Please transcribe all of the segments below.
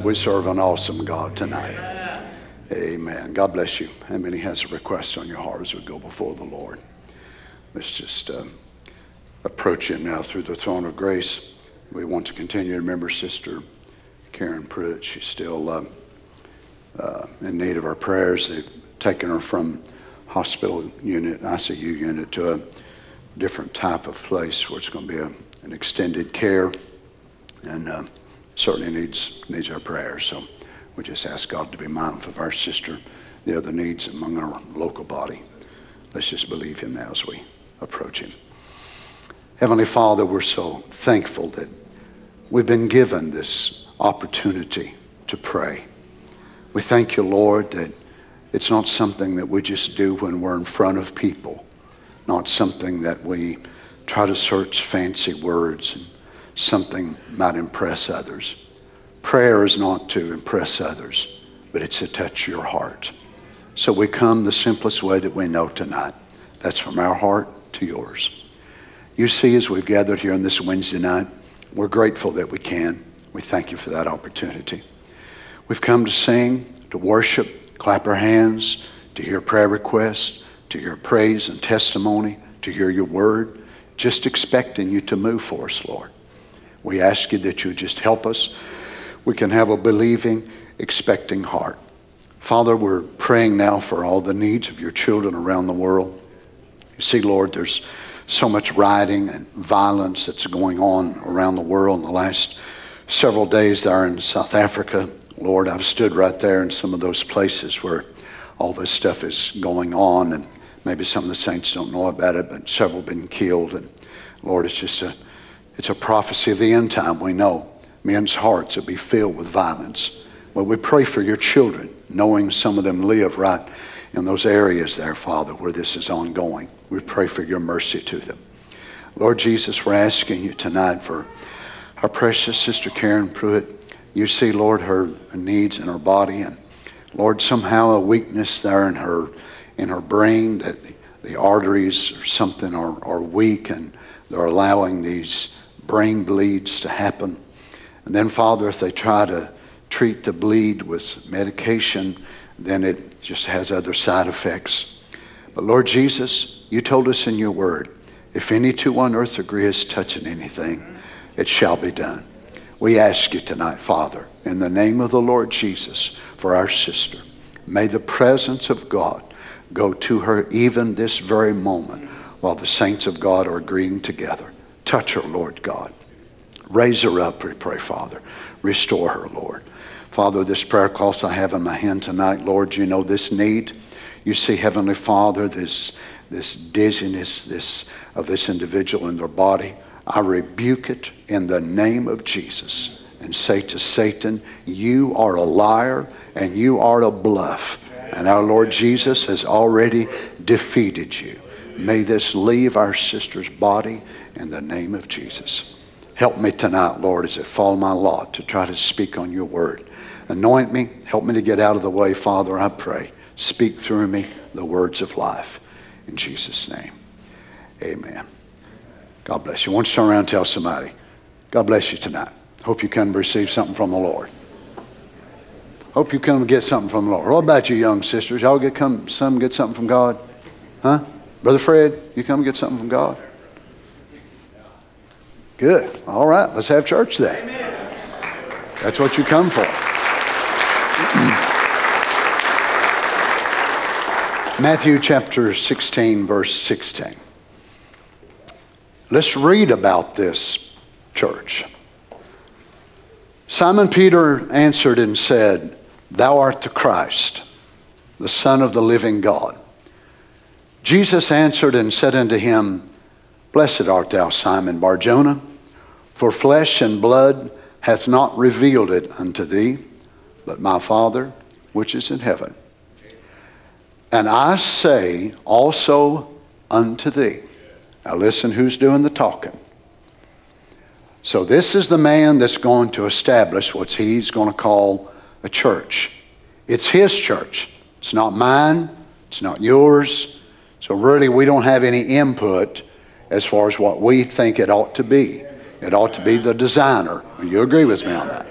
Glad we serve an awesome God tonight. Amen. God bless you. How many has a request on your heart as we go before the Lord? Let's just uh, approach Him now through the throne of grace. We want to continue to remember Sister Karen Pruitt. She's still um, uh, in need of our prayers. They've taken her from hospital unit, ICU unit, to a different type of place where it's going to be a, an extended care, and uh, certainly needs needs our prayers. So we just ask God to be mindful of our sister, the other needs among our local body. Let's just believe Him now as we approach Him. Heavenly Father, we're so thankful that we've been given this opportunity to pray. We thank you, Lord, that it's not something that we just do when we're in front of people, not something that we try to search fancy words something might impress others. Prayer is not to impress others, but it's to touch your heart. So we come the simplest way that we know tonight. That's from our heart to yours. You see, as we've gathered here on this Wednesday night, we're grateful that we can. We thank you for that opportunity. We've come to sing, to worship, clap our hands, to hear prayer requests, to hear praise and testimony, to hear your word, just expecting you to move for us, Lord. We ask you that you just help us. We can have a believing, expecting heart. Father, we're praying now for all the needs of your children around the world. You see, Lord, there's so much rioting and violence that's going on around the world in the last several days there in South Africa. Lord, I've stood right there in some of those places where all this stuff is going on, and maybe some of the saints don't know about it, but several have been killed. And Lord, it's just a it's a prophecy of the end time. We know men's hearts will be filled with violence. Well, we pray for your children, knowing some of them live right in those areas there, Father, where this is ongoing. We pray for your mercy to them. Lord Jesus, we're asking you tonight for our precious sister Karen Pruitt. You see, Lord, her needs in her body, and Lord, somehow a weakness there in her in her brain that the, the arteries or something are, are weak and they're allowing these brain bleeds to happen. And then, Father, if they try to treat the bleed with medication, then it just has other side effects. But Lord Jesus, you told us in your word, if any two on earth agree as touching anything, it shall be done. We ask you tonight, Father, in the name of the Lord Jesus, for our sister, may the presence of God go to her even this very moment while the saints of God are agreeing together. Touch her, Lord God. Raise her up, we pray, Father. Restore her, Lord. Father, this prayer calls I have in my hand tonight, Lord, you know this need. You see, Heavenly Father, this, this dizziness this, of this individual in their body. I rebuke it in the name of Jesus and say to Satan, You are a liar and you are a bluff. And our Lord Jesus has already defeated you. May this leave our sister's body in the name of Jesus. Help me tonight, Lord, as it fall my lot to try to speak on your word. Anoint me. Help me to get out of the way, Father, I pray. Speak through me the words of life. In Jesus' name, amen. God bless you. Why don't you turn around and tell somebody, God bless you tonight. Hope you come receive something from the Lord. Hope you come get something from the Lord. What about you young sisters? Y'all get come some get something from God? Huh? Brother Fred, you come get something from God? Good. All right, let's have church then. That's what you come for. Matthew chapter 16, verse 16. Let's read about this church. Simon Peter answered and said, Thou art the Christ, the Son of the living God. Jesus answered and said unto him, Blessed art thou, Simon Barjona, for flesh and blood hath not revealed it unto thee, but my Father which is in heaven. And I say also unto thee. Now listen who's doing the talking. So this is the man that's going to establish what he's going to call a church. It's his church. It's not mine. It's not yours. So really we don't have any input as far as what we think it ought to be. It ought to be the designer. You agree with me on that?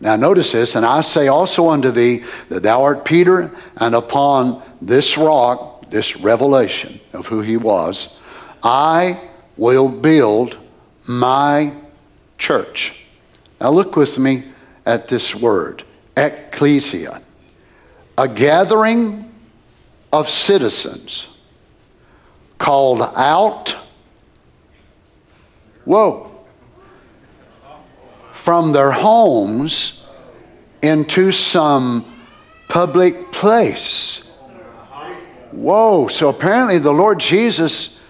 Now, notice this, and I say also unto thee that thou art Peter, and upon this rock, this revelation of who he was, I will build my church. Now, look with me at this word, ecclesia, a gathering of citizens called out, whoa, from their homes into some public place. Whoa, so apparently the Lord Jesus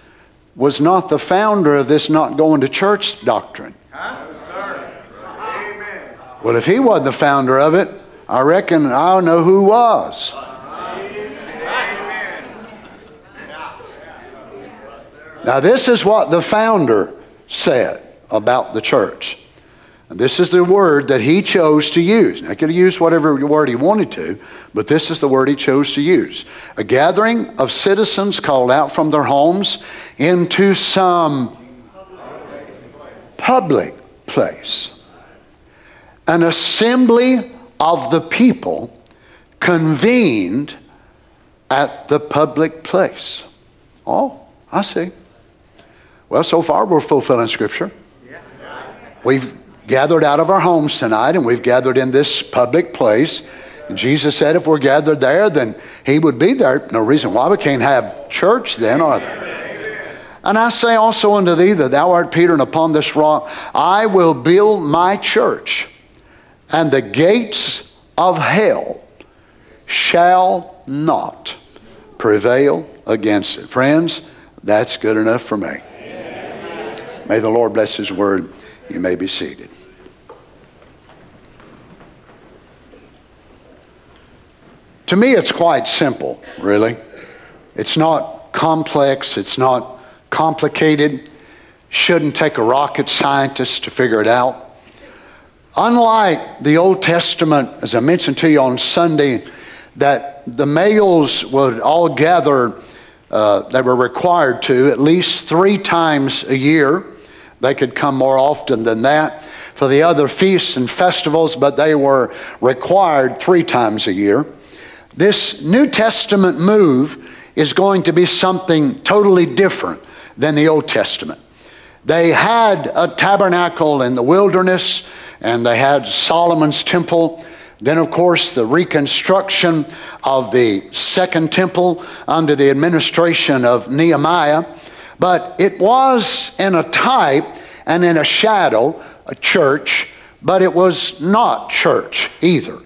was not the founder of this not going to church doctrine. Well, if he wasn't the founder of it, I reckon I don't know who was. Now, this is what the founder said about the church. And this is the word that he chose to use. Now, he could have used whatever word he wanted to, but this is the word he chose to use. A gathering of citizens called out from their homes into some public place. An assembly of the people convened at the public place. Oh, I see. Well, so far we're fulfilling Scripture. We've gathered out of our homes tonight and we've gathered in this public place. And Jesus said if we're gathered there, then He would be there. No reason why we can't have church then, are there? And I say also unto thee that thou art Peter, and upon this rock I will build my church, and the gates of hell shall not prevail against it. Friends, that's good enough for me. May the Lord bless His word. You may be seated. To me, it's quite simple, really. It's not complex, it's not complicated. Shouldn't take a rocket scientist to figure it out. Unlike the Old Testament, as I mentioned to you on Sunday, that the males would all gather, uh, they were required to at least three times a year. They could come more often than that for the other feasts and festivals, but they were required three times a year. This New Testament move is going to be something totally different than the Old Testament. They had a tabernacle in the wilderness, and they had Solomon's temple. Then, of course, the reconstruction of the second temple under the administration of Nehemiah. But it was in a type and in a shadow, a church, but it was not church either.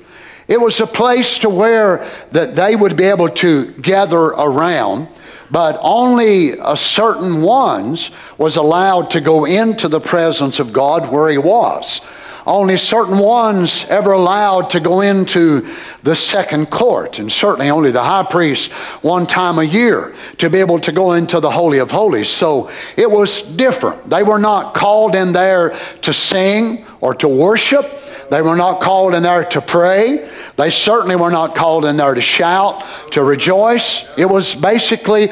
It was a place to where that they would be able to gather around, but only a certain ones was allowed to go into the presence of God where he was. Only certain ones ever allowed to go into the second court, and certainly only the high priest one time a year to be able to go into the Holy of Holies. So it was different. They were not called in there to sing or to worship. They were not called in there to pray. They certainly were not called in there to shout, to rejoice. It was basically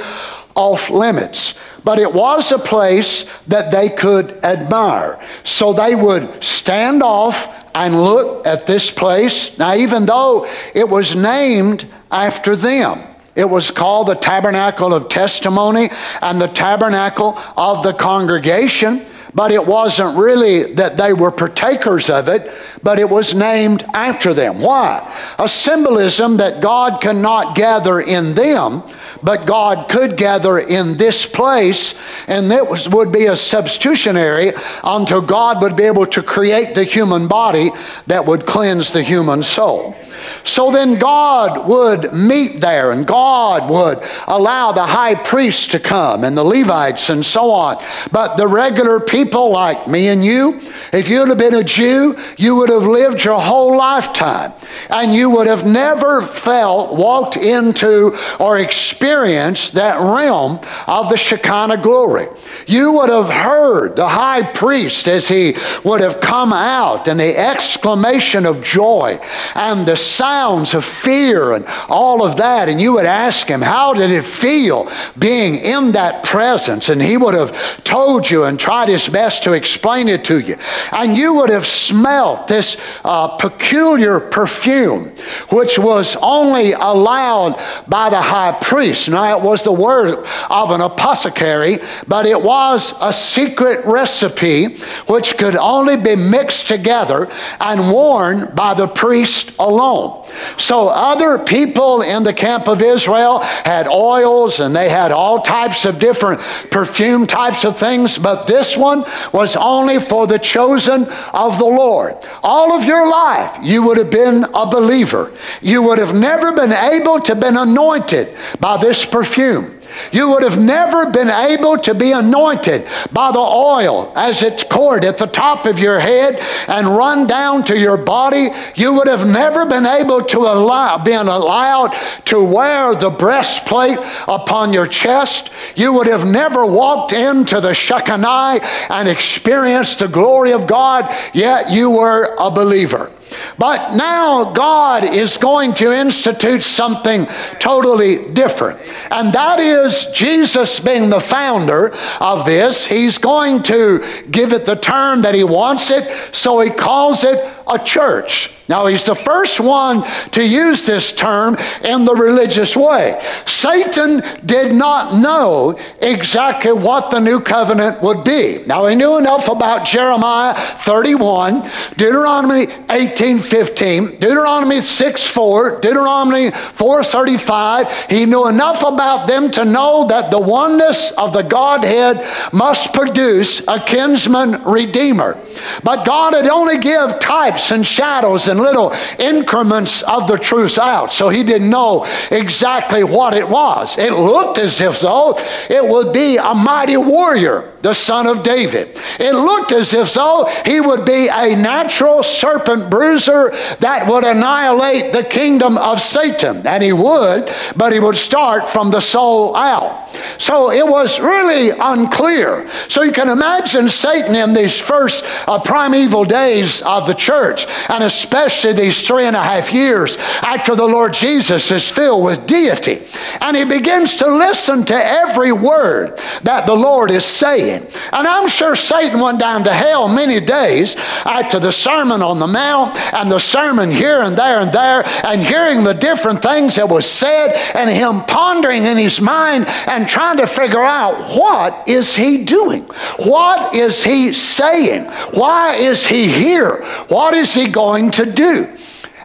off limits. But it was a place that they could admire. So they would stand off and look at this place. Now, even though it was named after them, it was called the Tabernacle of Testimony and the Tabernacle of the Congregation. but it wasn't really that they were partakers of it, but it was named after them. Why? A symbolism that God cannot gather in them, but God could gather in this place, and that was, would be a substitutionary until God would be able to create the human body that would cleanse the human soul. So then God would meet there and God would allow the high priest to come and the Levites and so on. But the regular people like me and you, if you'd have been a Jew, you would have lived your whole lifetime and you would have never felt, walked into, or experienced that realm of the Shekinah glory. You would have heard the high priest as he would have come out and the exclamation of joy and the sounds of fear and all of that. And you would ask him, How did it feel being in that presence? And he would have told you and tried his best to explain it to you. And you would have smelt this uh, peculiar perfume, which was only allowed by the high priest. Now, it was the word of an apothecary, but it was a secret recipe which could only be mixed together and worn by the priest alone. So, other people in the camp of Israel had oils and they had all types of different perfume types of things, but this one was only for the chosen of the Lord. All of your life, you would have been a believer. You would have never been able to been anointed by this perfume. You would have never been able to be anointed by the oil as it's poured at the top of your head and run down to your body. You would have never been able to allow, been allowed to wear the breastplate upon your chest. You would have never walked into the Shekinah and experienced the glory of God, yet you were a believer. But now God is going to institute something totally different. And that is Jesus being the founder of this. He's going to give it the term that he wants it, so he calls it a church. Now, he's the first one to use this term in the religious way. Satan did not know exactly what the new covenant would be. Now, he knew enough about Jeremiah 31, Deuteronomy 18 15, Deuteronomy 6 4, Deuteronomy 4 35. He knew enough about them to know that the oneness of the Godhead must produce a kinsman redeemer. But God had only give types and shadows and little increments of the truth out. So he didn't know exactly what it was. It looked as if though it would be a mighty warrior, the son of David. It looked as if though he would be a natural serpent bruiser that would annihilate the kingdom of Satan. And he would, but he would start from the soul out. So it was really unclear. So you can imagine Satan in these first uh, primeval days of the church, and especially these three and a half years after the Lord Jesus is filled with deity. And he begins to listen to every word that the Lord is saying. And I'm sure Satan went down to hell many days after the Sermon on the Mount and the sermon here and there and there, and hearing the different things that was said, and him pondering in his mind and trying to figure out what is he doing? What is he saying? Why is he here? What is he going to do?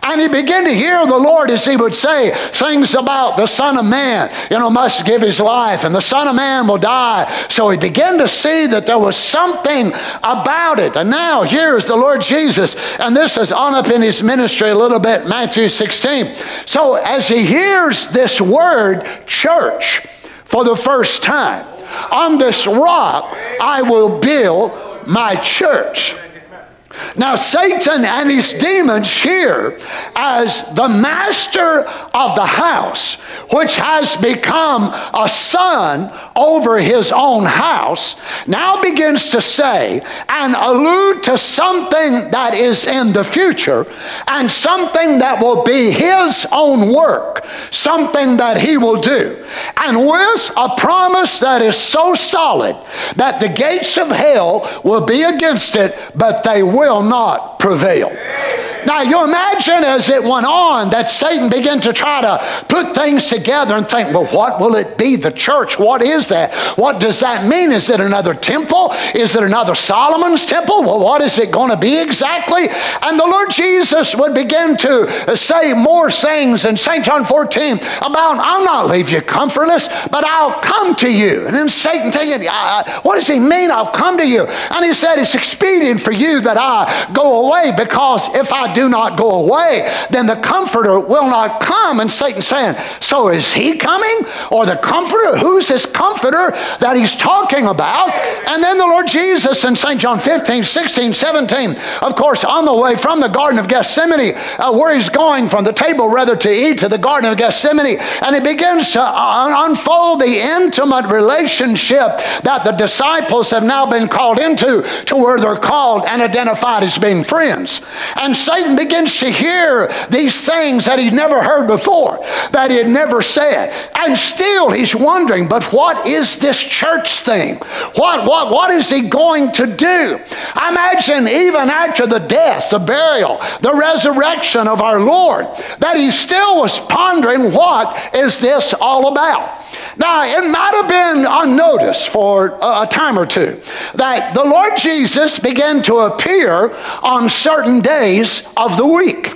And he began to hear the Lord as he would say things about the Son of Man, you know, must give his life, and the Son of Man will die. So he began to see that there was something about it. And now here's the Lord Jesus, and this is on up in his ministry a little bit, Matthew 16. So as he hears this word, church, for the first time, on this rock I will build my church. Now, Satan and his demons here, as the master of the house, which has become a son over his own house, now begins to say and allude to something that is in the future and something that will be his own work, something that he will do. And with a promise that is so solid that the gates of hell will be against it, but they will not prevail. Now, you imagine as it went on that Satan began to try to put things together and think, well, what will it be? The church, what is that? What does that mean? Is it another temple? Is it another Solomon's temple? Well, what is it going to be exactly? And the Lord Jesus would begin to say more things in St. John 14 about, I'll not leave you comfortless, but I'll come to you. And then Satan thinking, what does he mean, I'll come to you? And he said, it's expedient for you that I go away because if I do not go away, then the comforter will not come. And Satan saying, so is he coming? Or the comforter? Who's this comforter that he's talking about? And then the Lord Jesus in St. John 15, 16, 17, of course, on the way from the Garden of Gethsemane, uh, where he's going from the table rather to eat to the Garden of Gethsemane, and he begins to un- unfold the intimate relationship that the disciples have now been called into to where they're called and identified as being friends. And Satan begins to hear these things that he'd never heard before, that he had never said. And still he's wondering, but what is this church thing? What, what, what is he going to do? Imagine even after the death, the burial, the resurrection of our Lord, that he still was pondering what is this all about? Now, it might have been unnoticed for a time or two that the Lord Jesus began to appear on certain days of the week.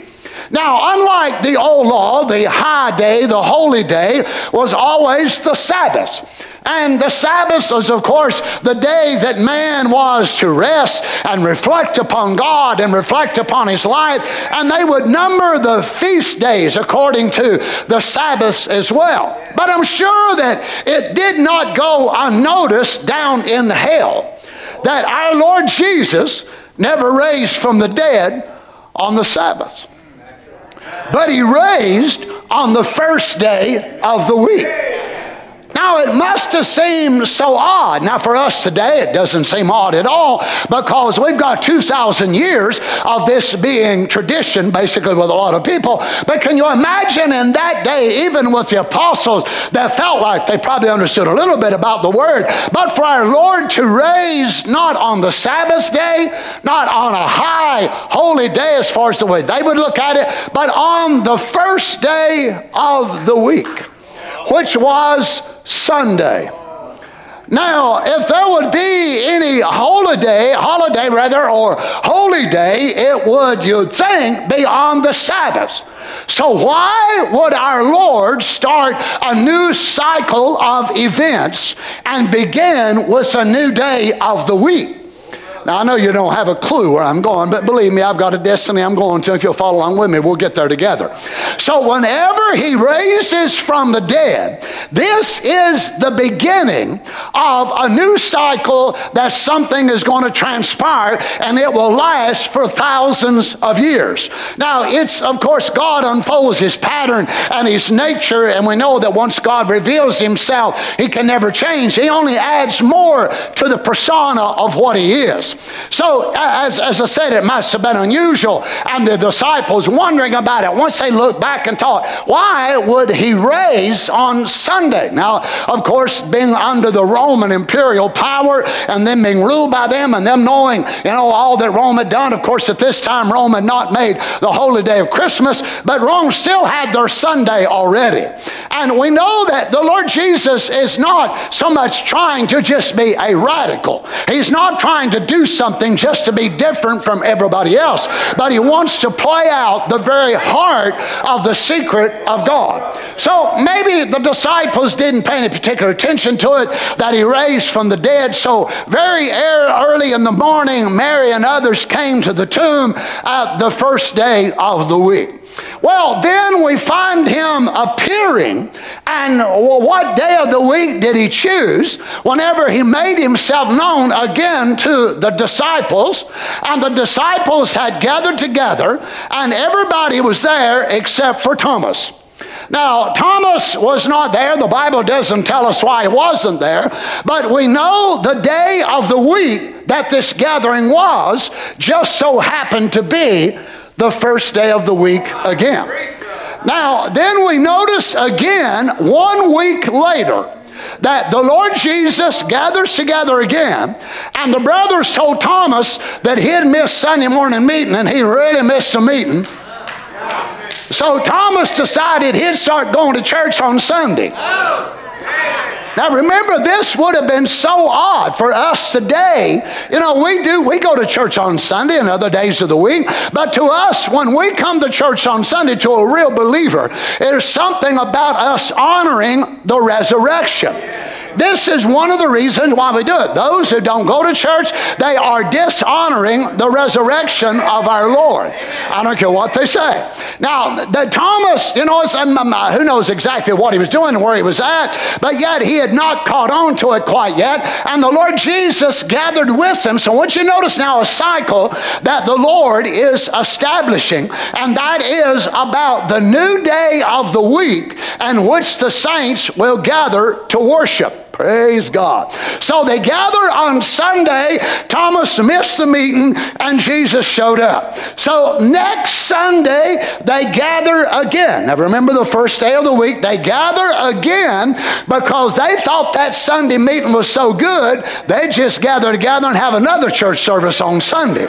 Now, unlike the old law, the high day, the holy day was always the Sabbath. And the Sabbath was, of course, the day that man was to rest and reflect upon God and reflect upon his life. And they would number the feast days according to the Sabbaths as well. But I'm sure that it did not go unnoticed down in hell that our Lord Jesus never raised from the dead on the Sabbath. But he raised on the first day of the week. Now, it must have seemed so odd. Now, for us today, it doesn't seem odd at all because we've got 2,000 years of this being tradition, basically, with a lot of people. But can you imagine in that day, even with the apostles, that felt like they probably understood a little bit about the word, but for our Lord to raise not on the Sabbath day, not on a high holy day as far as the way they would look at it, but on the first day of the week, which was Sunday. Now, if there would be any holiday, holiday rather, or holy day, it would, you'd think, be on the Sabbath. So, why would our Lord start a new cycle of events and begin with a new day of the week? Now, I know you don't have a clue where I'm going, but believe me, I've got a destiny I'm going to. If you'll follow along with me, we'll get there together. So, whenever he raises from the dead, this is the beginning of a new cycle that something is going to transpire and it will last for thousands of years. Now, it's, of course, God unfolds his pattern and his nature, and we know that once God reveals himself, he can never change. He only adds more to the persona of what he is. So, as, as I said, it must have been unusual. And the disciples wondering about it. Once they looked back and thought, why would he raise on Sunday? Now, of course, being under the Roman imperial power and then being ruled by them and them knowing, you know, all that Rome had done. Of course, at this time, Rome had not made the holy day of Christmas, but Rome still had their Sunday already. And we know that the Lord Jesus is not so much trying to just be a radical. He's not trying to do something just to be different from everybody else, but he wants to play out the very heart of the secret of God. So maybe the disciples didn't pay any particular attention to it that he raised from the dead. So very er, early in the morning, Mary and others came to the tomb at the first day of the week. Well, then we find him appearing. And what day of the week did he choose? Whenever he made himself known again to the disciples, and the disciples had gathered together, and everybody was there except for Thomas. Now, Thomas was not there. The Bible doesn't tell us why he wasn't there, but we know the day of the week that this gathering was just so happened to be the first day of the week again. Now, then we notice again, one week later, that the Lord Jesus gathers together again, and the brothers told Thomas that he had missed Sunday morning meeting, and he really missed a meeting. So Thomas decided he'd start going to church on Sunday. Now remember, this would have been so odd for us today. You know, we do, we go to church on Sunday and other days of the week, but to us, when we come to church on Sunday to a real believer, there's something about us honoring the resurrection. This is one of the reasons why we do it. Those who don't go to church, they are dishonoring the resurrection of our Lord. I don't care what they say. Now, the Thomas, you know, um, um, who knows exactly what he was doing and where he was at, but yet he had not caught on to it quite yet. And the Lord Jesus gathered with him. So, once you notice now a cycle that the Lord is establishing, and that is about the new day of the week and which the saints will gather to worship. Praise God. So they gather on Sunday. Thomas missed the meeting and Jesus showed up. So next Sunday, they gather again. Now remember the first day of the week, they gather again because they thought that Sunday meeting was so good, they just gather together and have another church service on Sunday.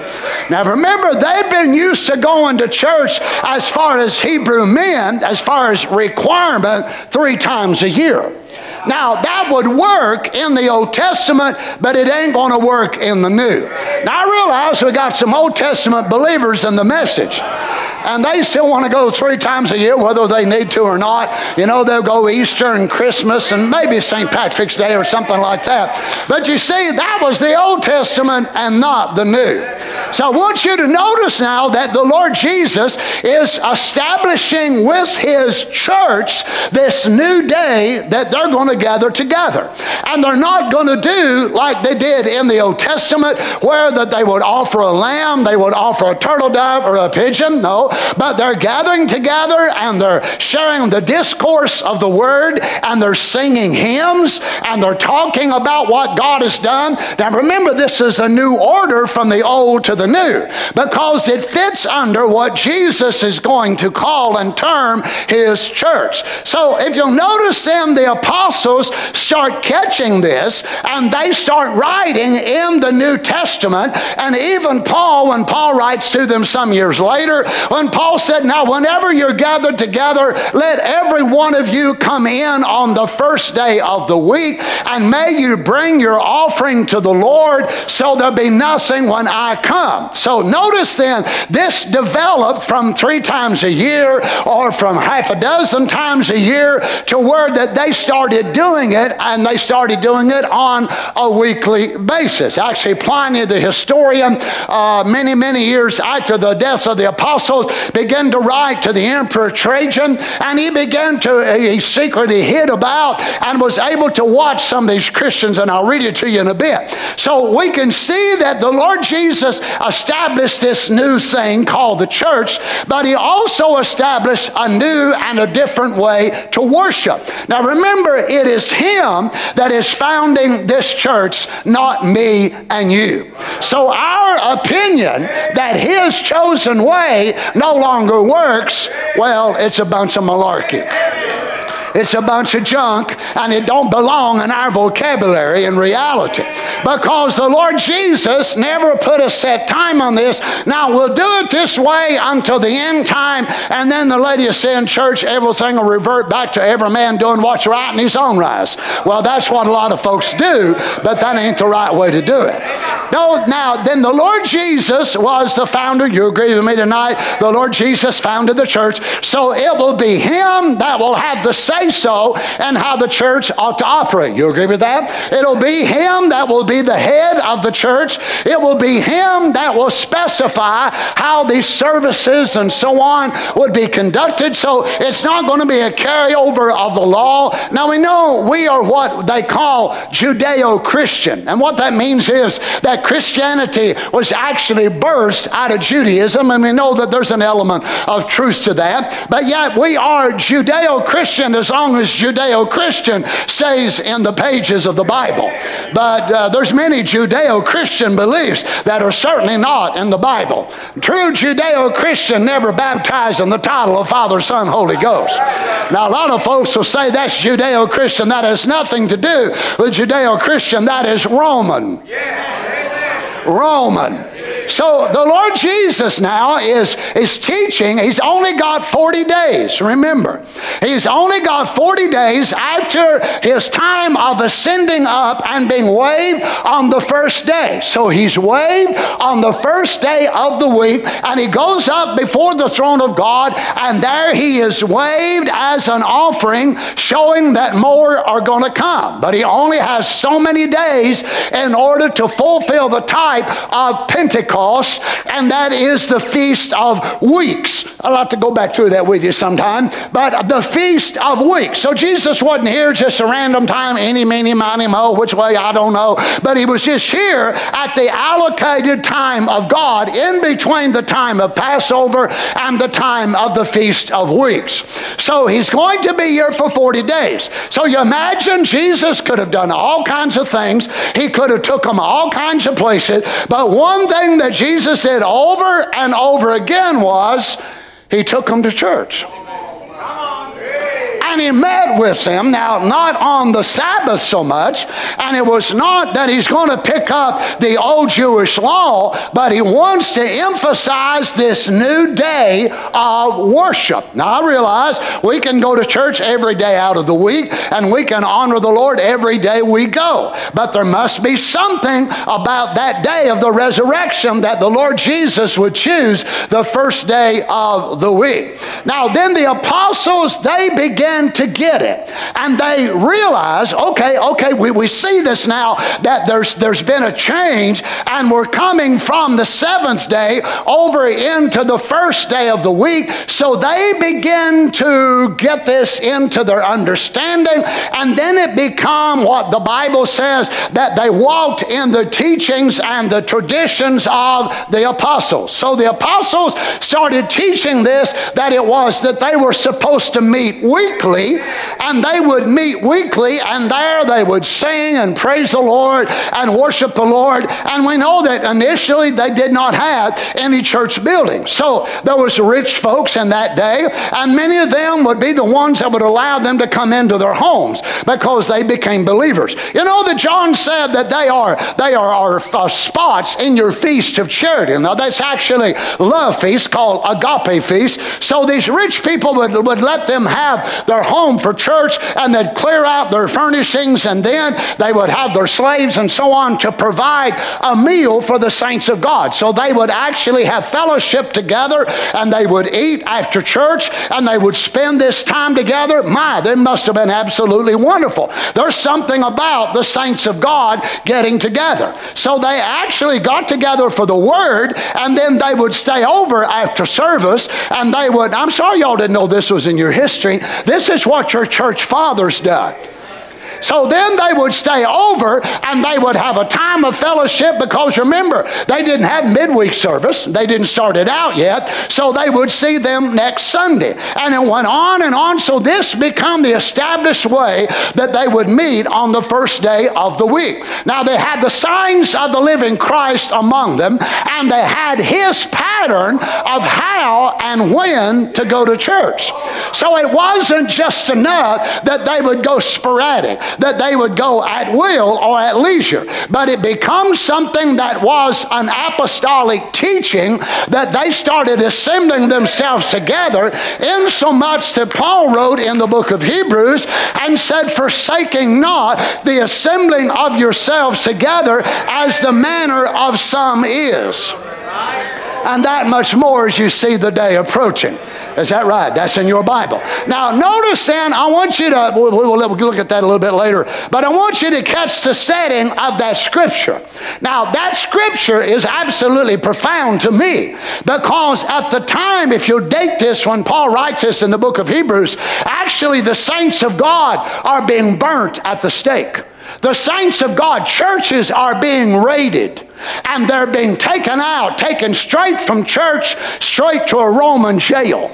Now remember, they've been used to going to church as far as Hebrew men, as far as requirement, three times a year. Now, that would work in the Old Testament, but it ain't going to work in the New. Now, I realize we got some Old Testament believers in the message and they still want to go three times a year, whether they need to or not. You know, they'll go Easter and Christmas and maybe St. Patrick's Day or something like that. But you see, that was the Old Testament and not the New. So I want you to notice now that the Lord Jesus is establishing with his church this new day that they're going to gather together. And they're not going to do like they did in the Old Testament, where that they would offer a lamb, they would offer a turtle dove or a pigeon. No, but they're gathering together and they're sharing the discourse of the word and they're singing hymns and they're talking about what God has done. Now remember, this is a new order from the old to the new because it fits under what Jesus is going to call and term his church. So if you'll notice then, the apostles start catching this and they start writing in the New Testament. And even Paul, when Paul writes to them some years later, when Paul said, Now, whenever you're gathered together, let every one of you come in on the first day of the week, and may you bring your offering to the Lord, so there'll be nothing when I come. So notice then, this developed from three times a year or from half a dozen times a year to where that they started doing it, and they started doing it on a weekly basis. Actually, Pliny the historian, uh, many, many years after the death of the apostles, began to write to the Emperor Trajan, and he began to, he secretly hid about and was able to watch some of these Christians, and I'll read it to you in a bit. So we can see that the Lord Jesus established this new thing called the church, but he also established a new and a different way to worship. Now remember, it is him that is founding this church, not me and you. So our opinion that his chosen way no longer works, well, it's a bunch of malarkey. It's a bunch of junk and it don't belong in our vocabulary in reality. Because the Lord Jesus never put a set time on this. Now we'll do it this way until the end time, and then the Laodicean church, everything will revert back to every man doing what's right in his own eyes. Well, that's what a lot of folks do, but that ain't the right way to do it. No, now then the Lord Jesus was the founder. You agree with me tonight? The Lord Jesus founded the church. So it will be him that will have the say so and how the church ought to operate. You agree with that? It'll be him that will be the head of the church. It will be him that will specify how these services and so on would be conducted. So it's not going to be a carryover of the law. Now we know we are what they call Judeo Christian. And what that means is that Christianity was actually birthed out of Judaism. And we know that there's an element of truth to that. But yet we are Judeo Christian as long as Judeo Christian stays in the pages of the Bible. But uh, there's many Judeo-Christian beliefs that are certainly not in the Bible. True Judeo-Christian never baptized in the title of Father, Son, Holy Ghost. Now, a lot of folks will say that's Judeo-Christian. That has nothing to do with Judeo-Christian. That is Roman. Roman. So the Lord Jesus now is, is teaching. He's only got 40 days, remember. He's only got 40 days after his time of ascending up and being waved on the first day. So he's waved on the first day of the week, and he goes up before the throne of God, and there he is waved as an offering, showing that more are going to come. But he only has so many days in order to fulfill the type of Pentecost Pentecost, and that is the Feast of Weeks. I'll have to go back through that with you sometime, but the Feast of Weeks. So Jesus wasn't here just a random time, any, meeny, miny, mo, which way, I don't know, but he was just here at the allocated time of God in between the time of Passover and the time of the Feast of Weeks. So he's going to be here for 40 days. So you imagine Jesus could have done all kinds of things. He could have took them all kinds of places, but one thing that Jesus did over and over again was he took them to church and he met with them. Now, not on the Sabbath so much, and it was not that he's going to pick up the old Jewish law, but he wants to emphasize this new day of worship. Now, I realize we can go to church every day out of the week, and we can honor the Lord every day we go. But there must be something about that day of the resurrection that the Lord Jesus would choose the first day of the week. Now, then the apostles, they began began to get it. And they realize, okay, okay, we, we see this now that there's, there's been a change and we're coming from the seventh day over into the first day of the week. So they begin to get this into their understanding. And then it become what the Bible says that they walked in the teachings and the traditions of the apostles. So the apostles started teaching this that it was that they were supposed to meet weekly weekly, and they would meet weekly, and there they would sing and praise the Lord and worship the Lord. And we know that initially they did not have any church building. So there was rich folks in that day, and many of them would be the ones that would allow them to come into their homes because they became believers. You know that John said that they are they are our uh, spots in your feast of charity. Now that's actually love feast called agape feast. So these rich people would, would let them have their home for church and they'd clear out their furnishings and then they would have their slaves and so on to provide a meal for the saints of God. So they would actually have fellowship together and they would eat after church and they would spend this time together. My, they must have been absolutely wonderful. There's something about the saints of God getting together. So they actually got together for the word and then they would stay over after service and they would, I'm sorry y'all didn't know this was in your history. This is what your church fathers done. So then they would stay over and they would have a time of fellowship because remember, they didn't have midweek service. They didn't start it out yet. So they would see them next Sunday. And it went on and on. So this became the established way that they would meet on the first day of the week. Now they had the signs of the living Christ among them and they had his pattern of how and when to go to church. So it wasn't just enough that they would go sporadic that they would go at will or at leisure. But it becomes something that was an apostolic teaching that they started assembling themselves together, insomuch that Paul wrote in the book of Hebrews and said, Forsaking not the assembling of yourselves together as the manner of some is. And that much more as you see the day approaching. Is that right? That's in your Bible. Now, notice then, I want you to, we'll, we'll look at that a little bit later, but I want you to catch the setting of that scripture. Now, that scripture is absolutely profound to me because at the time, if you date this when Paul writes this in the book of Hebrews, actually the saints of God are being burnt at the stake. The saints of God, churches are being raided and they're being taken out, taken straight from church, straight to a Roman jail.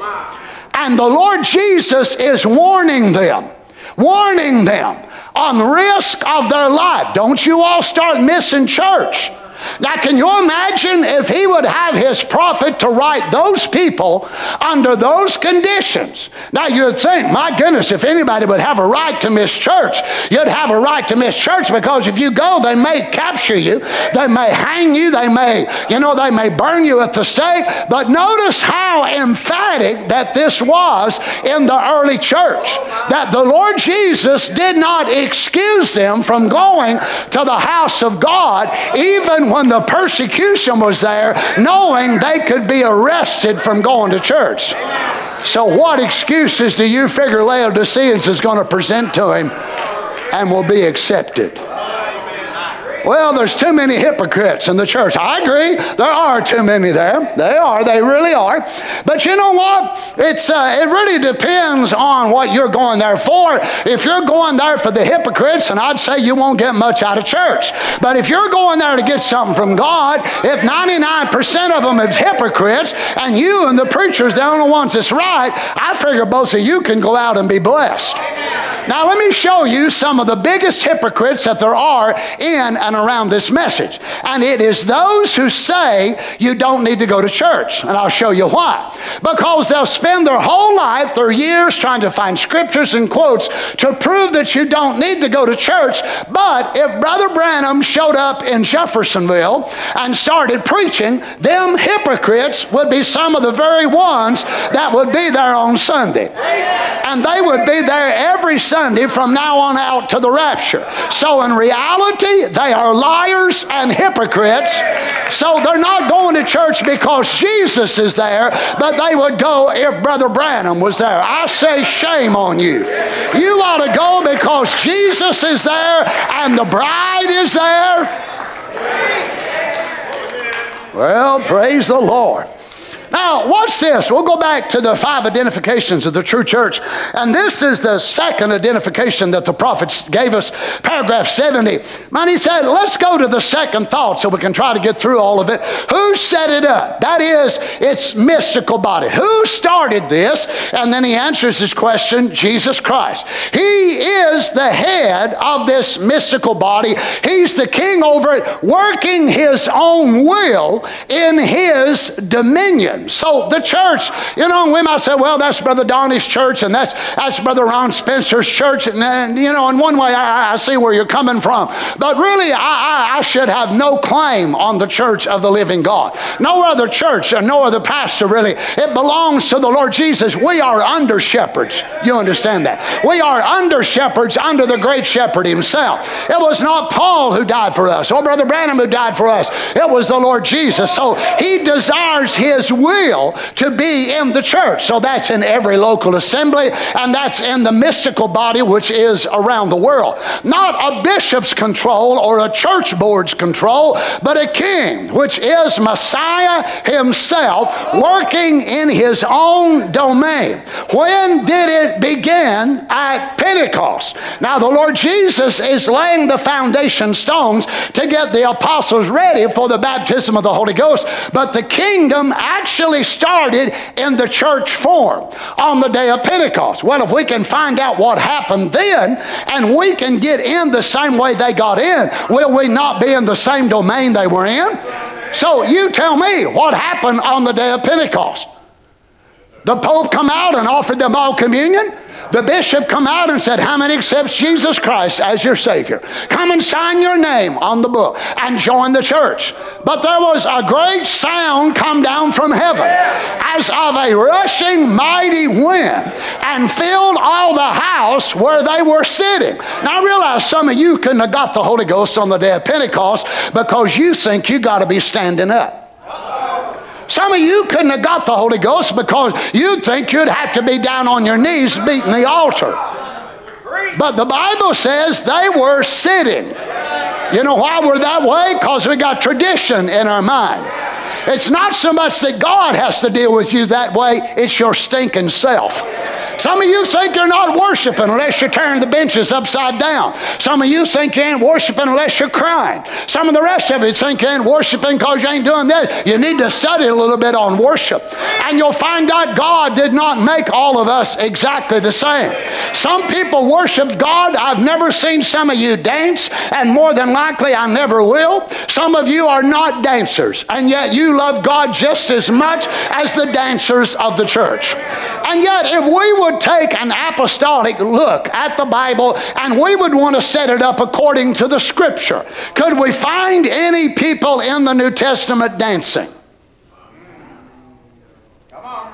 And the Lord Jesus is warning them, warning them on risk of their life. Don't you all start missing church. Now, can you imagine if he would have his prophet to write those people under those conditions? Now, you'd think, my goodness, if anybody would have a right to miss church, you'd have a right to miss church because if you go, they may capture you, they may hang you, they may, you know, they may burn you at the stake. But notice how emphatic that this was in the early church that the Lord Jesus did not excuse them from going to the house of God, even when the persecution was there, knowing they could be arrested from going to church. So, what excuses do you figure Laodiceans is going to present to him and will be accepted? Well, there's too many hypocrites in the church. I agree. There are too many there. They are. They really are. But you know what? It's uh, it really depends on what you're going there for. If you're going there for the hypocrites, and I'd say you won't get much out of church. But if you're going there to get something from God, if 99% of them is hypocrites, and you and the preacher's the only ones that's right, I figure both of you can go out and be blessed. Now, let me show you some of the biggest hypocrites that there are in and around this message. And it is those who say you don't need to go to church. And I'll show you why. Because they'll spend their whole life, their years, trying to find scriptures and quotes to prove that you don't need to go to church. But if Brother Branham showed up in Jeffersonville and started preaching, them hypocrites would be some of the very ones that would be there on Sunday. And they would be there every Sunday from now on out to the rapture. So in reality, they are liars and hypocrites. So they're not going to church because Jesus is there, but they would go if Brother Branham was there. I say shame on you. You ought to go because Jesus is there and the bride is there. Well, praise the Lord. Now, watch this. We'll go back to the five identifications of the true church. And this is the second identification that the prophets gave us, paragraph 70. Man, he said, let's go to the second thought so we can try to get through all of it. Who set it up? That is, its mystical body. Who started this? And then he answers his question Jesus Christ. He is the head of this mystical body, he's the king over it, working his own will in his dominion. So the church, you know, we might say, well, that's Brother Donnie's church and that's, that's Brother Ron Spencer's church. And, and you know, in one way, I, I, see where you're coming from. But really, I, I, I should have no claim on the church of the living God. No other church and no other pastor, really. It belongs to the Lord Jesus. We are under shepherds. You understand that? We are under shepherds under the great shepherd himself. It was not Paul who died for us or Brother Branham who died for us. It was the Lord Jesus. So he desires his will to be in the church. So that's in every local assembly, and that's in the mystical body, which is around the world. Not a bishop's control or a church board's control, but a king, which is Messiah himself working in his own domain. When did it begin? At Pentecost. Now, the Lord Jesus is laying the foundation stones to get the apostles ready for the baptism of the Holy Ghost, but the kingdom actually actually started in the church form on the day of Pentecost. Well, if we can find out what happened then and we can get in the same way they got in, will we not be in the same domain they were in? So you tell me what happened on the day of Pentecost. The Pope come out and offered them all communion the bishop come out and said, How many accepts Jesus Christ as your Savior? Come and sign your name on the book and join the church. But there was a great sound come down from heaven as of a rushing mighty wind and filled all the house where they were sitting. Now I realize some of you couldn't have got the Holy Ghost on the day of Pentecost because you think you got to be standing up. Some of you couldn't have got the Holy Ghost because you'd think you'd have to be down on your knees beating the altar. But the Bible says they were sitting. You know why we're that way? Because we got tradition in our mind. It's not so much that God has to deal with you that way, it's your stinking self. Some of you think you're not worshiping unless you're turning the benches upside down. Some of you think you ain't worshiping unless you're crying. Some of the rest of you think you ain't worshiping because you ain't doing that. You need to study a little bit on worship. And you'll find out God did not make all of us exactly the same. Some people worship God. I've never seen some of you dance, and more than likely I never will. Some of you are not dancers, and yet you love God just as much as the dancers of the church. And yet, if we would take an apostolic look at the Bible and we would want to set it up according to the scripture, could we find any people in the New Testament dancing? Come on.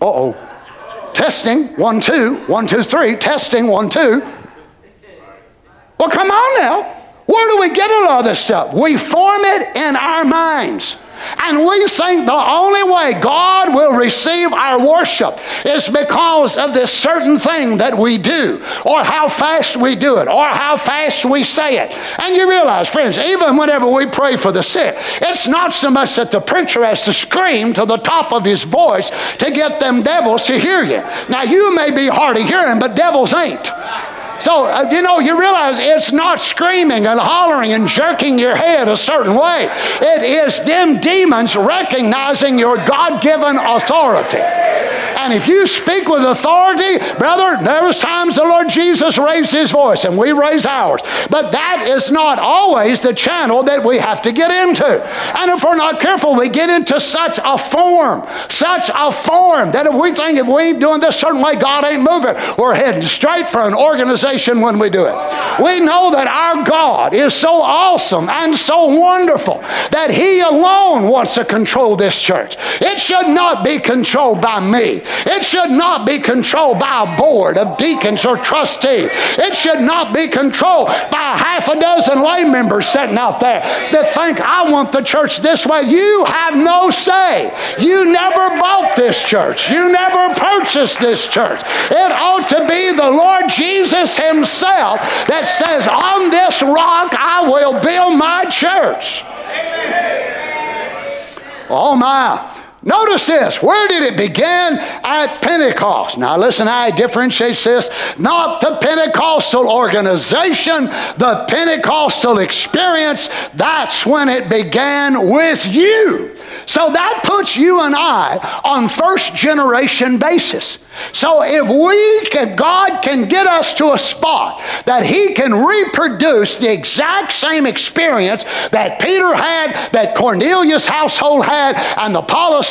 Uh oh. Testing, one, two, one, two, three. Testing, one, two. Well, come on now. Where do we get a lot of this stuff? We form it in our minds. And we think the only way God will receive our worship is because of this certain thing that we do, or how fast we do it, or how fast we say it. And you realize, friends, even whenever we pray for the sick, it's not so much that the preacher has to scream to the top of his voice to get them devils to hear you. Now, you may be hard of hearing, but devils ain't. So, uh, you know, you realize it's not screaming and hollering and jerking your head a certain way. It is them demons recognizing your God given authority. And if you speak with authority, brother, there was times the Lord Jesus raised his voice and we raise ours. But that is not always the channel that we have to get into. And if we're not careful, we get into such a form, such a form that if we think if we ain't doing this certain way, God ain't moving, we're heading straight for an organization when we do it. We know that our God is so awesome and so wonderful that He alone wants to control this church. It should not be controlled by me, it should not be controlled by a board of deacons or trustees. It should not be controlled by half a dozen lay members sitting out there that think I want the church this way. You have no say. You never bought this church, you never purchased this church. It ought to be the Lord Jesus himself that says, On this rock I will build my church. Oh my. Notice this. Where did it begin? At Pentecost. Now listen, I differentiate this. Not the Pentecostal organization, the Pentecostal experience. That's when it began with you. So that puts you and I on first generation basis. So if we can, God can get us to a spot that He can reproduce the exact same experience that Peter had, that Cornelius' household had, and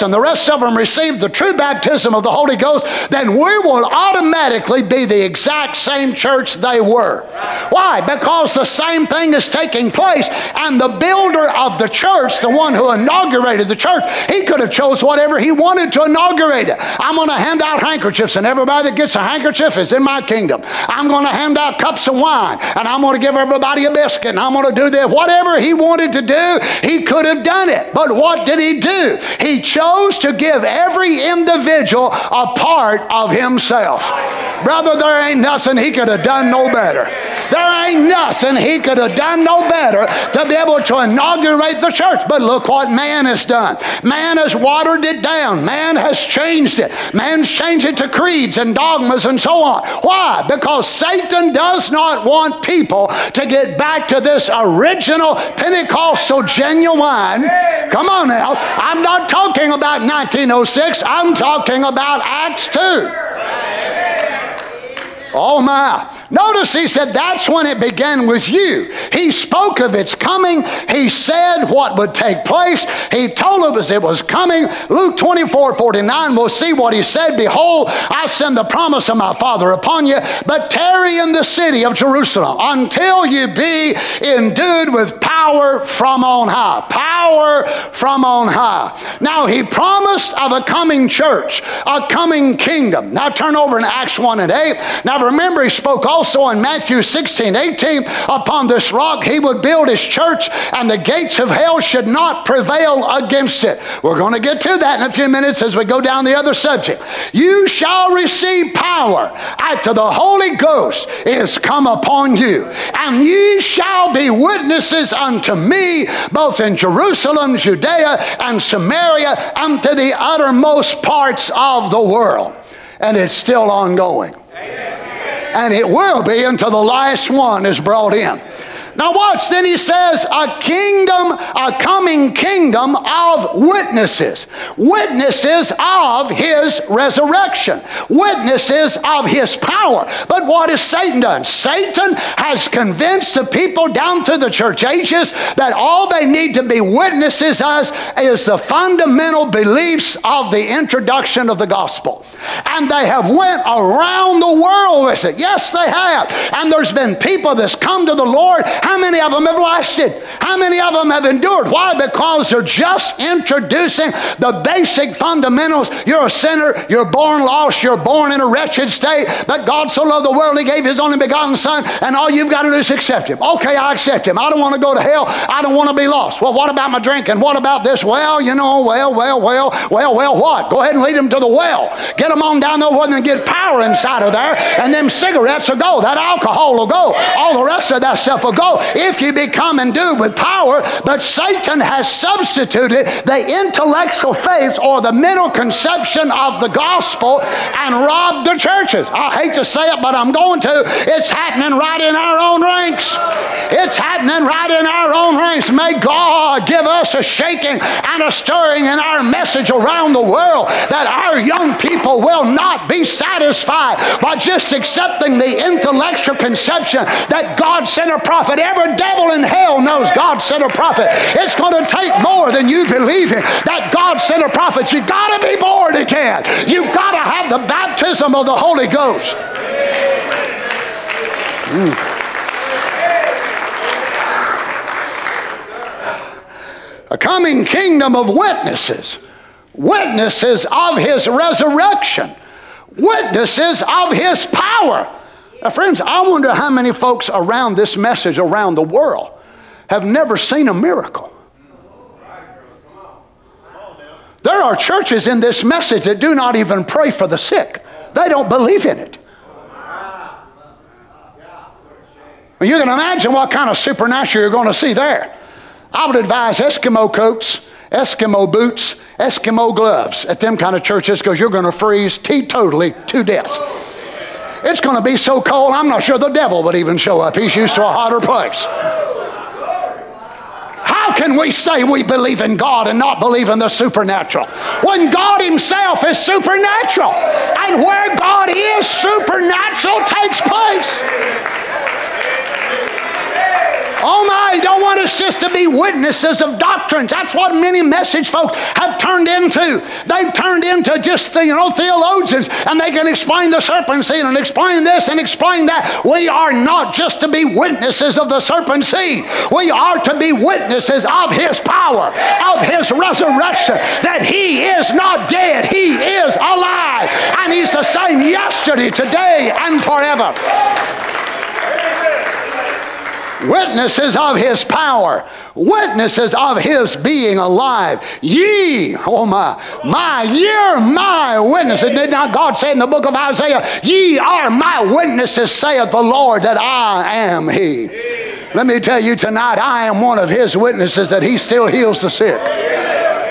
And the rest of them received the true baptism of the Holy Ghost, then we will automatically be the exact same church they were. Why? Because the same thing is taking place, and the builder of the church, the one who inaugurated the church, he could have chose whatever he wanted to inaugurate it. I'm going to hand out handkerchiefs, and everybody that gets a handkerchief is in my kingdom. I'm going to hand out cups of wine, and I'm going to give everybody a biscuit, and I'm going to do that. Whatever he wanted to do, he could have done it. But what did he do? He chose to give every individual a part of himself. Brother, there ain't nothing he could have done no better. There ain't nothing he could have done no better to be able to inaugurate the church. But look what man has done. Man has watered it down. Man has changed it. Man's changed it to creeds and dogmas and so on. Why? Because Satan does not want people to get back to this original Pentecostal genuine. Come on now. I'm not talking about 1906, I'm talking about Acts 2. Oh my. Notice he said that's when it began with you. He spoke of its coming. He said what would take place. He told us it was coming. Luke 24 49, we'll see what he said. Behold, I send the promise of my Father upon you, but tarry in the city of Jerusalem until you be endued with power from on high. Power from on high. Now, he promised of a coming church, a coming kingdom. Now, turn over in Acts 1 and 8. Now, remember, he spoke also in Matthew 16 18 upon this rock he would build his church, and the gates of hell should not prevail against it. We're going to get to that in a few minutes as we go down the other subject. You shall receive power after the Holy Ghost is come upon you, And ye shall be witnesses unto me, both in Jerusalem, Judea, and Samaria, unto the uttermost parts of the world. And it's still ongoing. And it will be until the last one is brought in. Now, watch, then he says, a kingdom, a coming kingdom of witnesses. Witnesses of his resurrection. Witnesses of his power. But what has Satan done? Satan has convinced the people down to the church ages that all they need to be witnesses as is the fundamental beliefs of the introduction of the gospel. And they have went around the world with it. Yes, they have. And there's been people that's come to the Lord how many of them have lasted? How many of them have endured? Why? Because they're just introducing the basic fundamentals. You're a sinner, you're born lost, you're born in a wretched state, but God so loved the world, He gave His only begotten Son, and all you've got to do is accept Him. Okay, I accept Him. I don't want to go to hell, I don't want to be lost. Well, what about my drinking? What about this? Well, you know, well, well, well, well, well, what? Go ahead and lead them to the well. Get them on down there and get power inside of there, and them cigarettes will go. That alcohol will go. All the rest of that stuff will go if you become endued with power, but Satan has substituted the intellectual faith or the mental conception of the gospel and robbed the churches. I hate to say it, but I'm going to. It's happening right in our own ranks. It's happening right in our own ranks. May God give us a shaking and a stirring in our message around the world that our young people will not be satisfied by just accepting the intellectual conception that God sent a prophet Every devil in hell knows God sent a prophet. It's going to take more than you believe believing that God sent a prophet. You got to be born again. You got to have the baptism of the Holy Ghost. Mm. A coming kingdom of witnesses, witnesses of his resurrection, witnesses of his power. Now, friends, I wonder how many folks around this message around the world have never seen a miracle. There are churches in this message that do not even pray for the sick, they don't believe in it. You can imagine what kind of supernatural you're going to see there. I would advise Eskimo coats, Eskimo boots, Eskimo gloves at them kind of churches because you're going to freeze teetotally to death. It's going to be so cold, I'm not sure the devil would even show up. He's used to a hotter place. How can we say we believe in God and not believe in the supernatural? When God Himself is supernatural, and where God is, supernatural takes place. My, don't want us just to be witnesses of doctrines. That's what many message folks have turned into. They've turned into just, you know, theologians and they can explain the serpent seed and explain this and explain that. We are not just to be witnesses of the serpent seed. We are to be witnesses of his power, of his resurrection, that he is not dead, he is alive. And he's the same yesterday, today, and forever witnesses of his power, witnesses of his being alive. Ye, oh my, my, you're my witnesses. Did not God say in the book of Isaiah, Ye are my witnesses, saith the Lord, that I am he. Let me tell you tonight, I am one of his witnesses that he still heals the sick.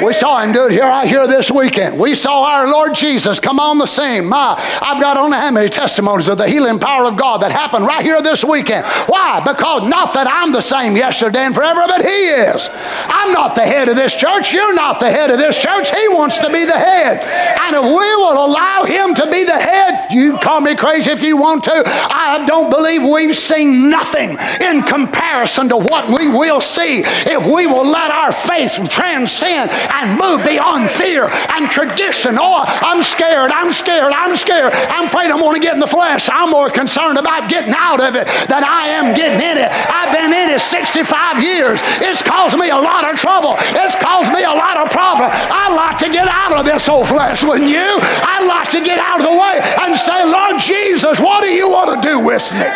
We saw him do it here out here this weekend. We saw our Lord Jesus come on the scene. My, I've got on how many testimonies of the healing power of God that happened right here this weekend. Why? Because not that I'm the same yesterday and forever, but He is. I'm not the head of this church. You're not the head of this church. He wants to be the head. And if we will allow Him to be the head, you call me crazy if you want to. I don't believe we've seen nothing in comparison to what we will see if we will let our faith transcend and move beyond fear and tradition. Oh, I'm scared, I'm scared, I'm scared. I'm afraid I'm going to get in the flesh. I'm more concerned about getting out of it than I am getting in it. I've been in it 65 years. It's caused me a lot of trouble. It's caused me a lot of problems. I'd like to get out of this old flesh, wouldn't you? I'd like to get out of the way and say, Lord Jesus, what do you want to do with me?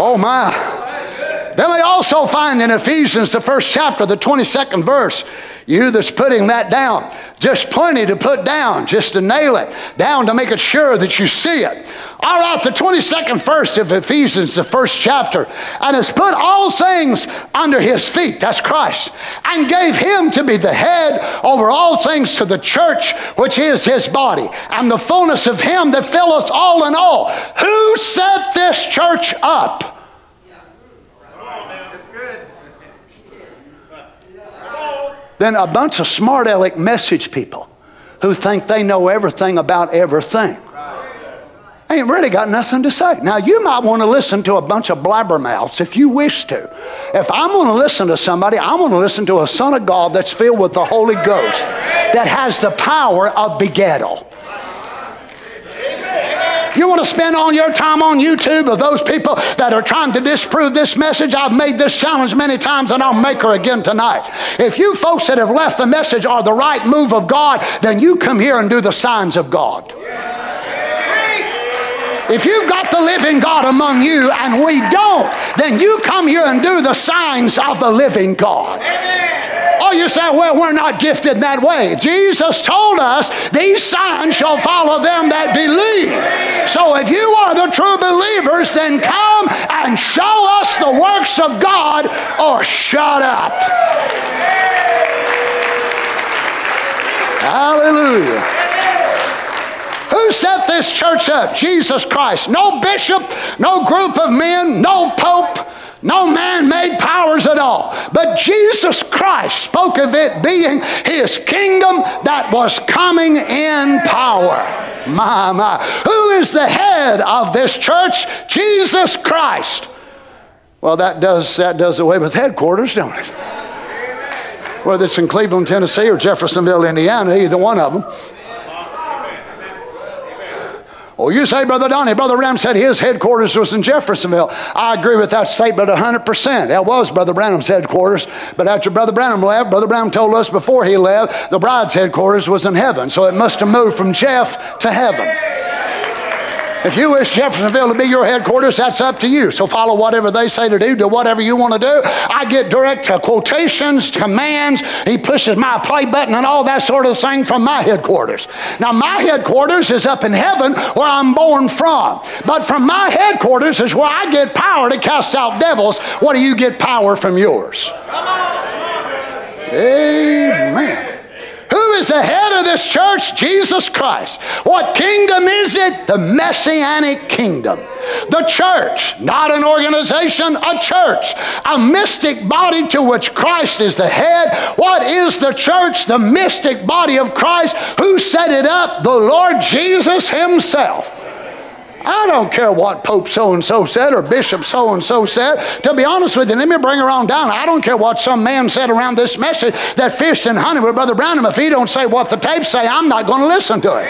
Oh my. Then we also find in Ephesians, the first chapter, the 22nd verse, you that's putting that down, just plenty to put down, just to nail it down to make it sure that you see it. All right, the 22nd verse of Ephesians, the first chapter, and has put all things under his feet, that's Christ, and gave him to be the head over all things to the church, which is his body, and the fullness of him that filleth all in all. Who set this church up? Then a bunch of smart aleck message people who think they know everything about everything. Ain't really got nothing to say. Now, you might want to listen to a bunch of blabbermouths if you wish to. If I'm going to listen to somebody, I'm going to listen to a son of God that's filled with the Holy Ghost, that has the power of begettal. You want to spend all your time on YouTube of those people that are trying to disprove this message? I've made this challenge many times and I'll make her again tonight. If you folks that have left the message are the right move of God, then you come here and do the signs of God. If you've got the living God among you and we don't, then you come here and do the signs of the living God. Oh, you say, well, we're not gifted that way. Jesus told us these signs shall follow them that believe. So if you are the true believers, then come and show us the works of God or shut up. Hallelujah. Who set this church up? Jesus Christ. No bishop, no group of men, no pope, no man made powers at all. But Jesus Christ spoke of it being his kingdom that was coming in power. My, my. Who is the head of this church? Jesus Christ. Well, that does, that does away with headquarters, don't it? Whether it's in Cleveland, Tennessee, or Jeffersonville, Indiana, either one of them. Oh, you say, Brother Donnie, Brother Branham said his headquarters was in Jeffersonville. I agree with that statement 100%. That was Brother Branham's headquarters. But after Brother Branham left, Brother Branham told us before he left, the bride's headquarters was in heaven. So it must have moved from Jeff to heaven. If you wish Jeffersonville to be your headquarters, that's up to you. So follow whatever they say to do, do whatever you want to do. I get direct uh, quotations, commands. He pushes my play button and all that sort of thing from my headquarters. Now, my headquarters is up in heaven where I'm born from. But from my headquarters is where I get power to cast out devils. What do you get power from yours? Amen. Who is the head of this church? Jesus Christ. What kingdom is it? The Messianic kingdom. The church, not an organization, a church, a mystic body to which Christ is the head. What is the church? The mystic body of Christ. Who set it up? The Lord Jesus Himself. I don't care what Pope so and so said or Bishop so and so said. To be honest with you, let me bring it on down. I don't care what some man said around this message that fished and hunted with Brother Branham. If he don't say what the tapes say, I'm not going to listen to it.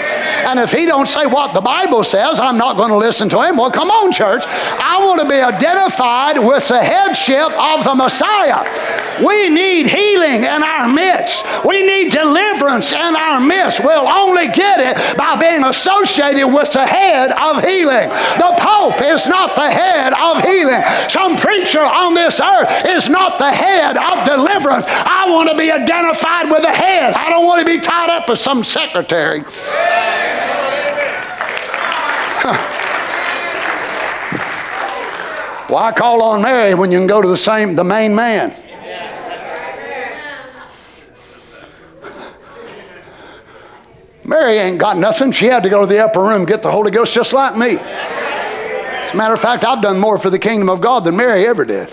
And if he don't say what the Bible says, I'm not going to listen to him. Well, come on, church. I want to be identified with the headship of the Messiah. We need healing in our midst. We need deliverance in our midst. We'll only get it by being associated with the head of healing healing. The Pope is not the head of healing. Some preacher on this earth is not the head of deliverance. I want to be identified with the head. I don't want to be tied up with some secretary. Why call on Mary when you can go to the same, the main man? Mary ain't got nothing. She had to go to the upper room get the Holy Ghost just like me. As a matter of fact, I've done more for the kingdom of God than Mary ever did.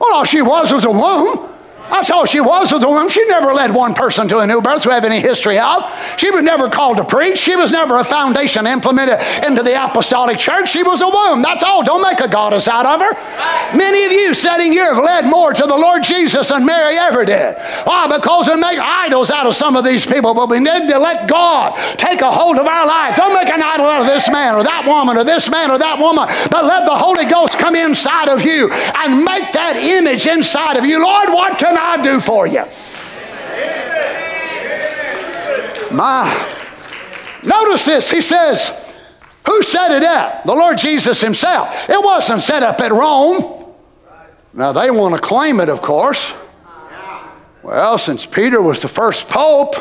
Well, all she was was a womb. That's all she was with the woman. She never led one person to a new birth we have any history of. She was never called to preach. She was never a foundation implemented into the apostolic church. She was a womb. That's all. Don't make a goddess out of her. Many of you sitting here have led more to the Lord Jesus than Mary ever did. Why? Because we make idols out of some of these people, but we need to let God take a hold of our life. Don't make an idol out of this man or that woman or this man or that woman, but let the Holy Ghost come inside of you and make that image inside of you. Lord, what can I do for you? My, notice this. He says, Who set it up? The Lord Jesus Himself. It wasn't set up at Rome. Now, they want to claim it, of course. Well, since Peter was the first pope,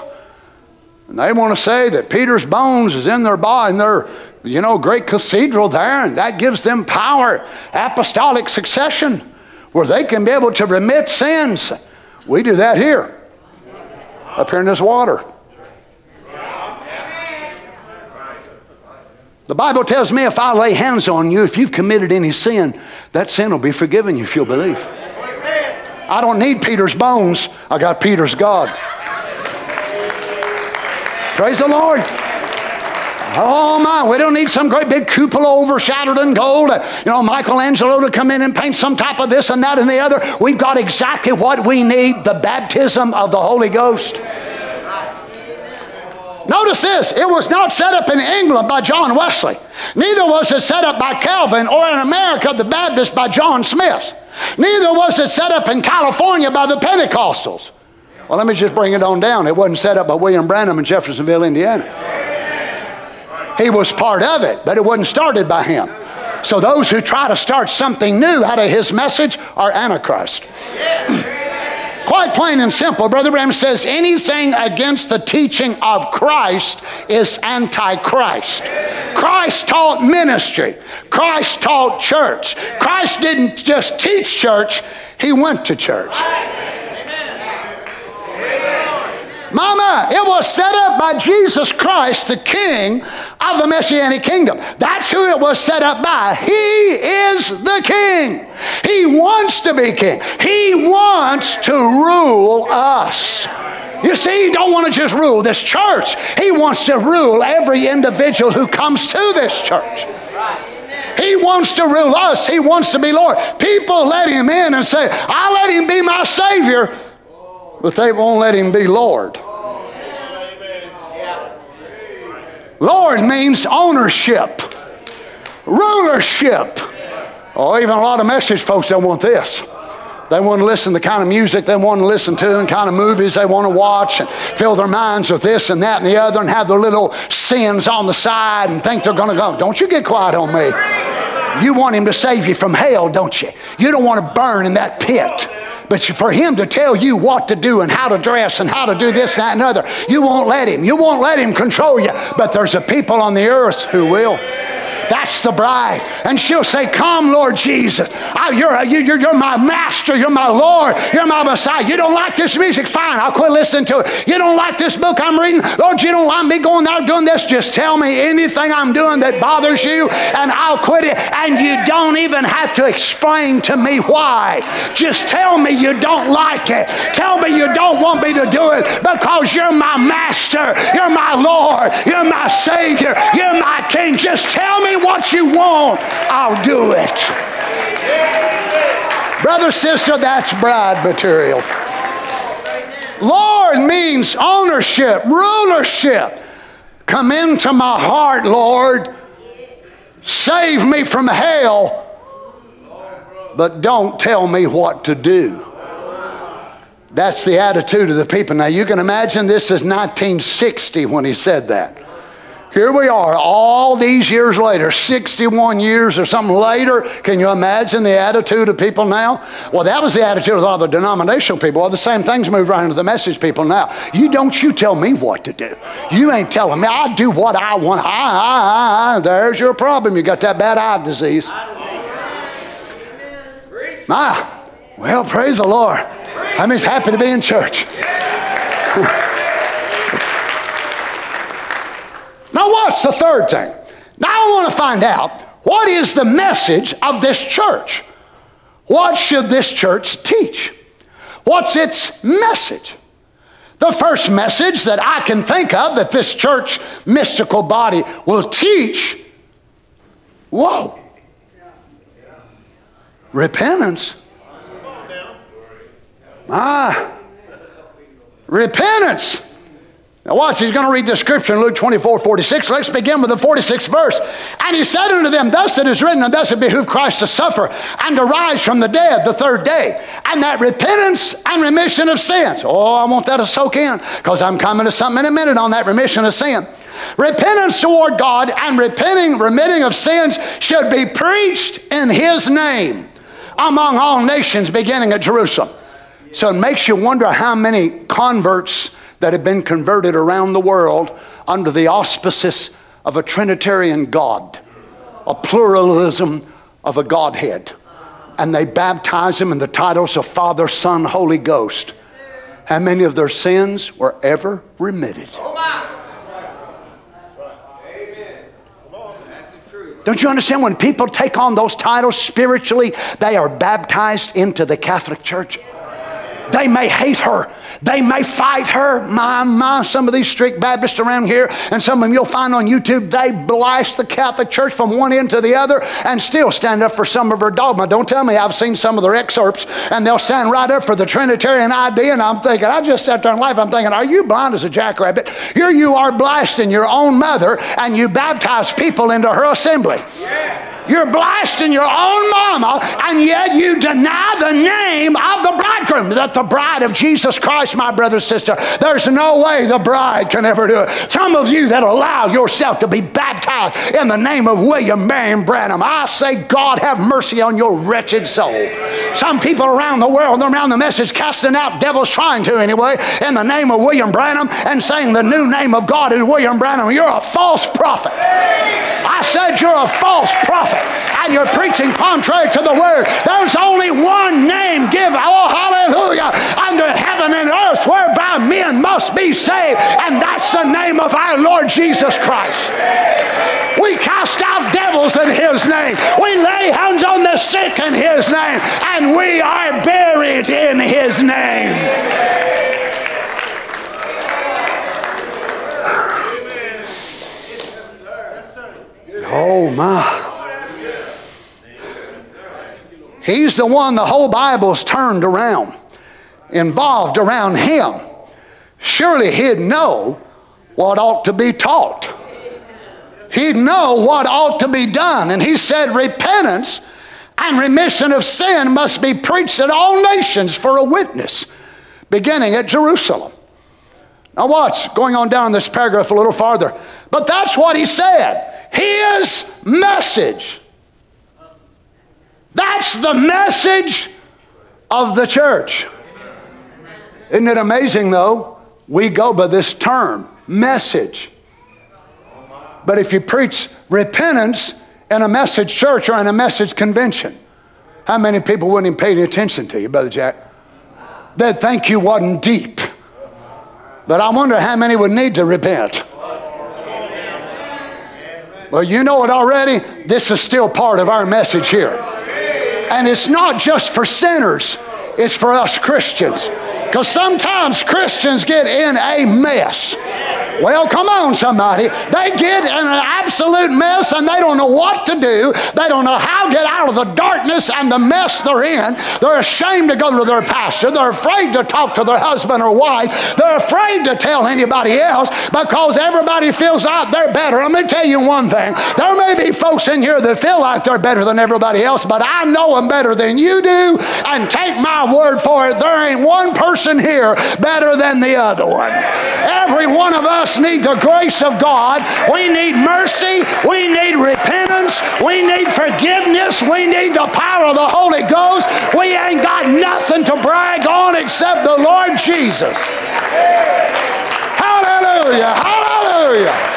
and they want to say that Peter's bones is in their body, in their, you know, great cathedral there, and that gives them power, apostolic succession, where they can be able to remit sins. We do that here, up here in this water. The Bible tells me if I lay hands on you, if you've committed any sin, that sin will be forgiven you if you'll believe. I don't need Peter's bones, I got Peter's God. Praise the Lord. Oh my, we don't need some great big cupola overshadowed in gold. You know, Michelangelo to come in and paint some type of this and that and the other. We've got exactly what we need the baptism of the Holy Ghost. Notice this it was not set up in England by John Wesley, neither was it set up by Calvin or in America, the Baptist, by John Smyth. Neither was it set up in California by the Pentecostals. Well, let me just bring it on down. It wasn't set up by William Branham in Jeffersonville, Indiana. He was part of it, but it wasn't started by him. So those who try to start something new out of his message are Antichrist. Quite plain and simple, Brother Branham says anything against the teaching of Christ is antichrist. Christ taught ministry, Christ taught church. Christ didn't just teach church, he went to church. Mama, it was set up by Jesus Christ, the King of the Messianic kingdom. That's who it was set up by. He is the King. He wants to be King. He wants to rule us. You see, he don't want to just rule this church. He wants to rule every individual who comes to this church. He wants to rule us. He wants to be Lord. People let him in and say, I let him be my Savior, but they won't let him be Lord. Lord means ownership, rulership. Oh, even a lot of message folks don't want this. They want to listen to the kind of music they want to listen to and kind of movies they want to watch and fill their minds with this and that and the other and have their little sins on the side and think they're going to go. Don't you get quiet on me. You want him to save you from hell, don't you? You don't want to burn in that pit. But for him to tell you what to do and how to dress and how to do this, that, and other, you won't let him. You won't let him control you. But there's a people on the earth who will. That's the bride. And she'll say, Come, Lord Jesus. I, you're, you're, you're my master. You're my Lord. You're my Messiah. You don't like this music? Fine, I'll quit listening to it. You don't like this book I'm reading? Lord, you don't like me going out doing this? Just tell me anything I'm doing that bothers you and I'll quit it. And you don't even have to explain to me why. Just tell me you don't like it. Tell me you don't want me to do it because you're my master. You're my Lord. You're my Savior. You're my King. Just tell me what you want, I'll do it. Brother, sister, that's bride material. Lord means ownership, rulership. Come into my heart, Lord. Save me from hell, but don't tell me what to do. That's the attitude of the people. Now, you can imagine this is 1960 when he said that. Here we are, all these years later, 61 years or something later. Can you imagine the attitude of people now? Well, that was the attitude of all the denominational people. Well, the same things move right into the message people now. You don't you tell me what to do. You ain't telling me. I do what I want. I, I, I. There's your problem. You got that bad eye disease. My, well, praise the Lord. I'm just happy to be in church. Now, what's the third thing? Now, I want to find out what is the message of this church? What should this church teach? What's its message? The first message that I can think of that this church mystical body will teach whoa, repentance. Ah, repentance. Now watch, he's going to read the scripture in Luke 24, 46. Let's begin with the 46th verse. And he said unto them, Thus it is written, and thus it behooved Christ to suffer and to rise from the dead the third day, and that repentance and remission of sins. Oh, I want that to soak in, because I'm coming to something in a minute on that remission of sin. Repentance toward God and repenting, remitting of sins should be preached in His name among all nations, beginning at Jerusalem. So it makes you wonder how many converts that have been converted around the world under the auspices of a Trinitarian God, a pluralism of a Godhead. And they baptize them in the titles of Father, Son, Holy Ghost. How many of their sins were ever remitted? Don't you understand? When people take on those titles spiritually, they are baptized into the Catholic Church. They may hate her. They may fight her. My, my, some of these strict Baptists around here, and some of them you'll find on YouTube, they blast the Catholic Church from one end to the other and still stand up for some of her dogma. Don't tell me I've seen some of their excerpts, and they'll stand right up for the Trinitarian idea, and I'm thinking, I just sat there in life, I'm thinking, are you blind as a jackrabbit? Here you are blasting your own mother, and you baptize people into her assembly. Yeah. You're blasting your own mama, and yet you deny the name of the bridegroom, that the bride of Jesus Christ, my brother, sister. There's no way the bride can ever do it. Some of you that allow yourself to be baptized in the name of William Marion Branham, I say, God have mercy on your wretched soul. Some people around the world, around the message, casting out devils, trying to anyway, in the name of William Branham, and saying the new name of God is William Branham. You're a false prophet. I said you're a false prophet and you're preaching contrary to the word. There's only one name given, oh hallelujah, under heaven and earth whereby men must be saved, and that's the name of our Lord Jesus Christ. We cast out devils in His name. We lay hands on the sick in His name, and we are buried in His name. Oh my. He's the one the whole Bible's turned around, involved around him. Surely he'd know what ought to be taught. He'd know what ought to be done. And he said, Repentance and remission of sin must be preached at all nations for a witness, beginning at Jerusalem. Now, watch, going on down this paragraph a little farther. But that's what he said. His message that's the message of the church. Isn't it amazing, though? We go by this term, message. But if you preach repentance in a message church or in a message convention, how many people wouldn't even pay any attention to you, Brother Jack? They'd think you wasn't deep. But I wonder how many would need to repent. Well, you know it already. This is still part of our message here. And it's not just for sinners, it's for us Christians. Because sometimes Christians get in a mess. Well, come on, somebody. They get in an absolute mess and they don't know what to do. They don't know how to get out of the darkness and the mess they're in. They're ashamed to go to their pastor. They're afraid to talk to their husband or wife. They're afraid to tell anybody else because everybody feels like they're better. Let me tell you one thing. There may be folks in here that feel like they're better than everybody else, but I know them better than you do. And take my word for it, there ain't one person here better than the other one. Every one of us us need the grace of God. We need mercy. We need repentance. We need forgiveness. We need the power of the Holy Ghost. We ain't got nothing to brag on except the Lord Jesus. Hallelujah. Hallelujah.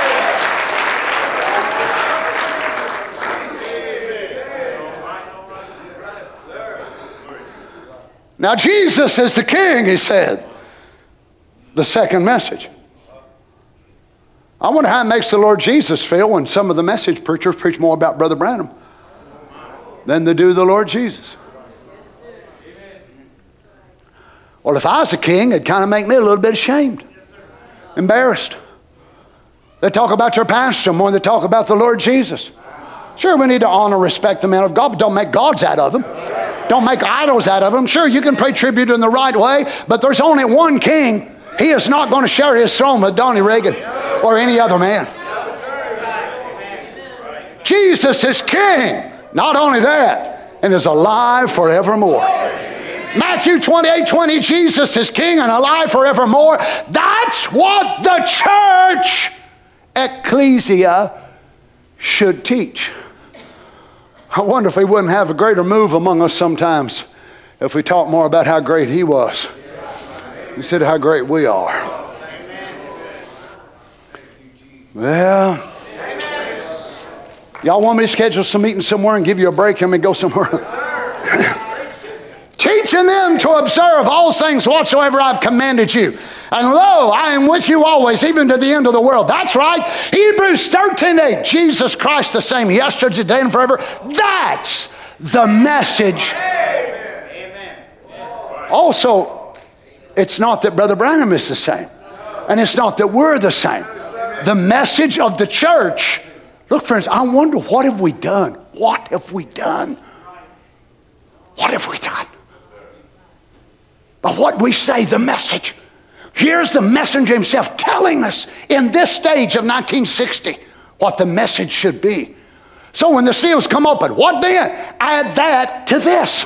Now, Jesus is the king, he said. The second message. I wonder how it makes the Lord Jesus feel when some of the message preachers preach more about Brother Branham than they do the Lord Jesus. Well, if I was a king, it'd kind of make me a little bit ashamed, embarrassed. They talk about your pastor more than they talk about the Lord Jesus. Sure, we need to honor, respect the man of God, but don't make gods out of them. Don't make idols out of them. Sure, you can pay tribute in the right way, but there's only one king. He is not going to share his throne with Donnie Reagan or any other man. Jesus is king. Not only that, and is alive forevermore. Matthew 28 20, Jesus is king and alive forevermore. That's what the church ecclesia should teach. I wonder if he wouldn't have a greater move among us sometimes if we talked more about how great he was instead of how great we are. Well, y'all want me to schedule some meeting somewhere and give you a break and me go somewhere? Teaching them to observe all things whatsoever I've commanded you. And lo, I am with you always, even to the end of the world. That's right. Hebrews 13 8. Jesus Christ the same yesterday, today, and forever. That's the message. Amen. Also, it's not that Brother Branham is the same, and it's not that we're the same. The message of the church. Look, friends, I wonder what have we done? What have we done? What have we done? By what we say, the message. Here's the messenger himself telling us in this stage of 1960 what the message should be. So when the seals come open, what then? Add that to this.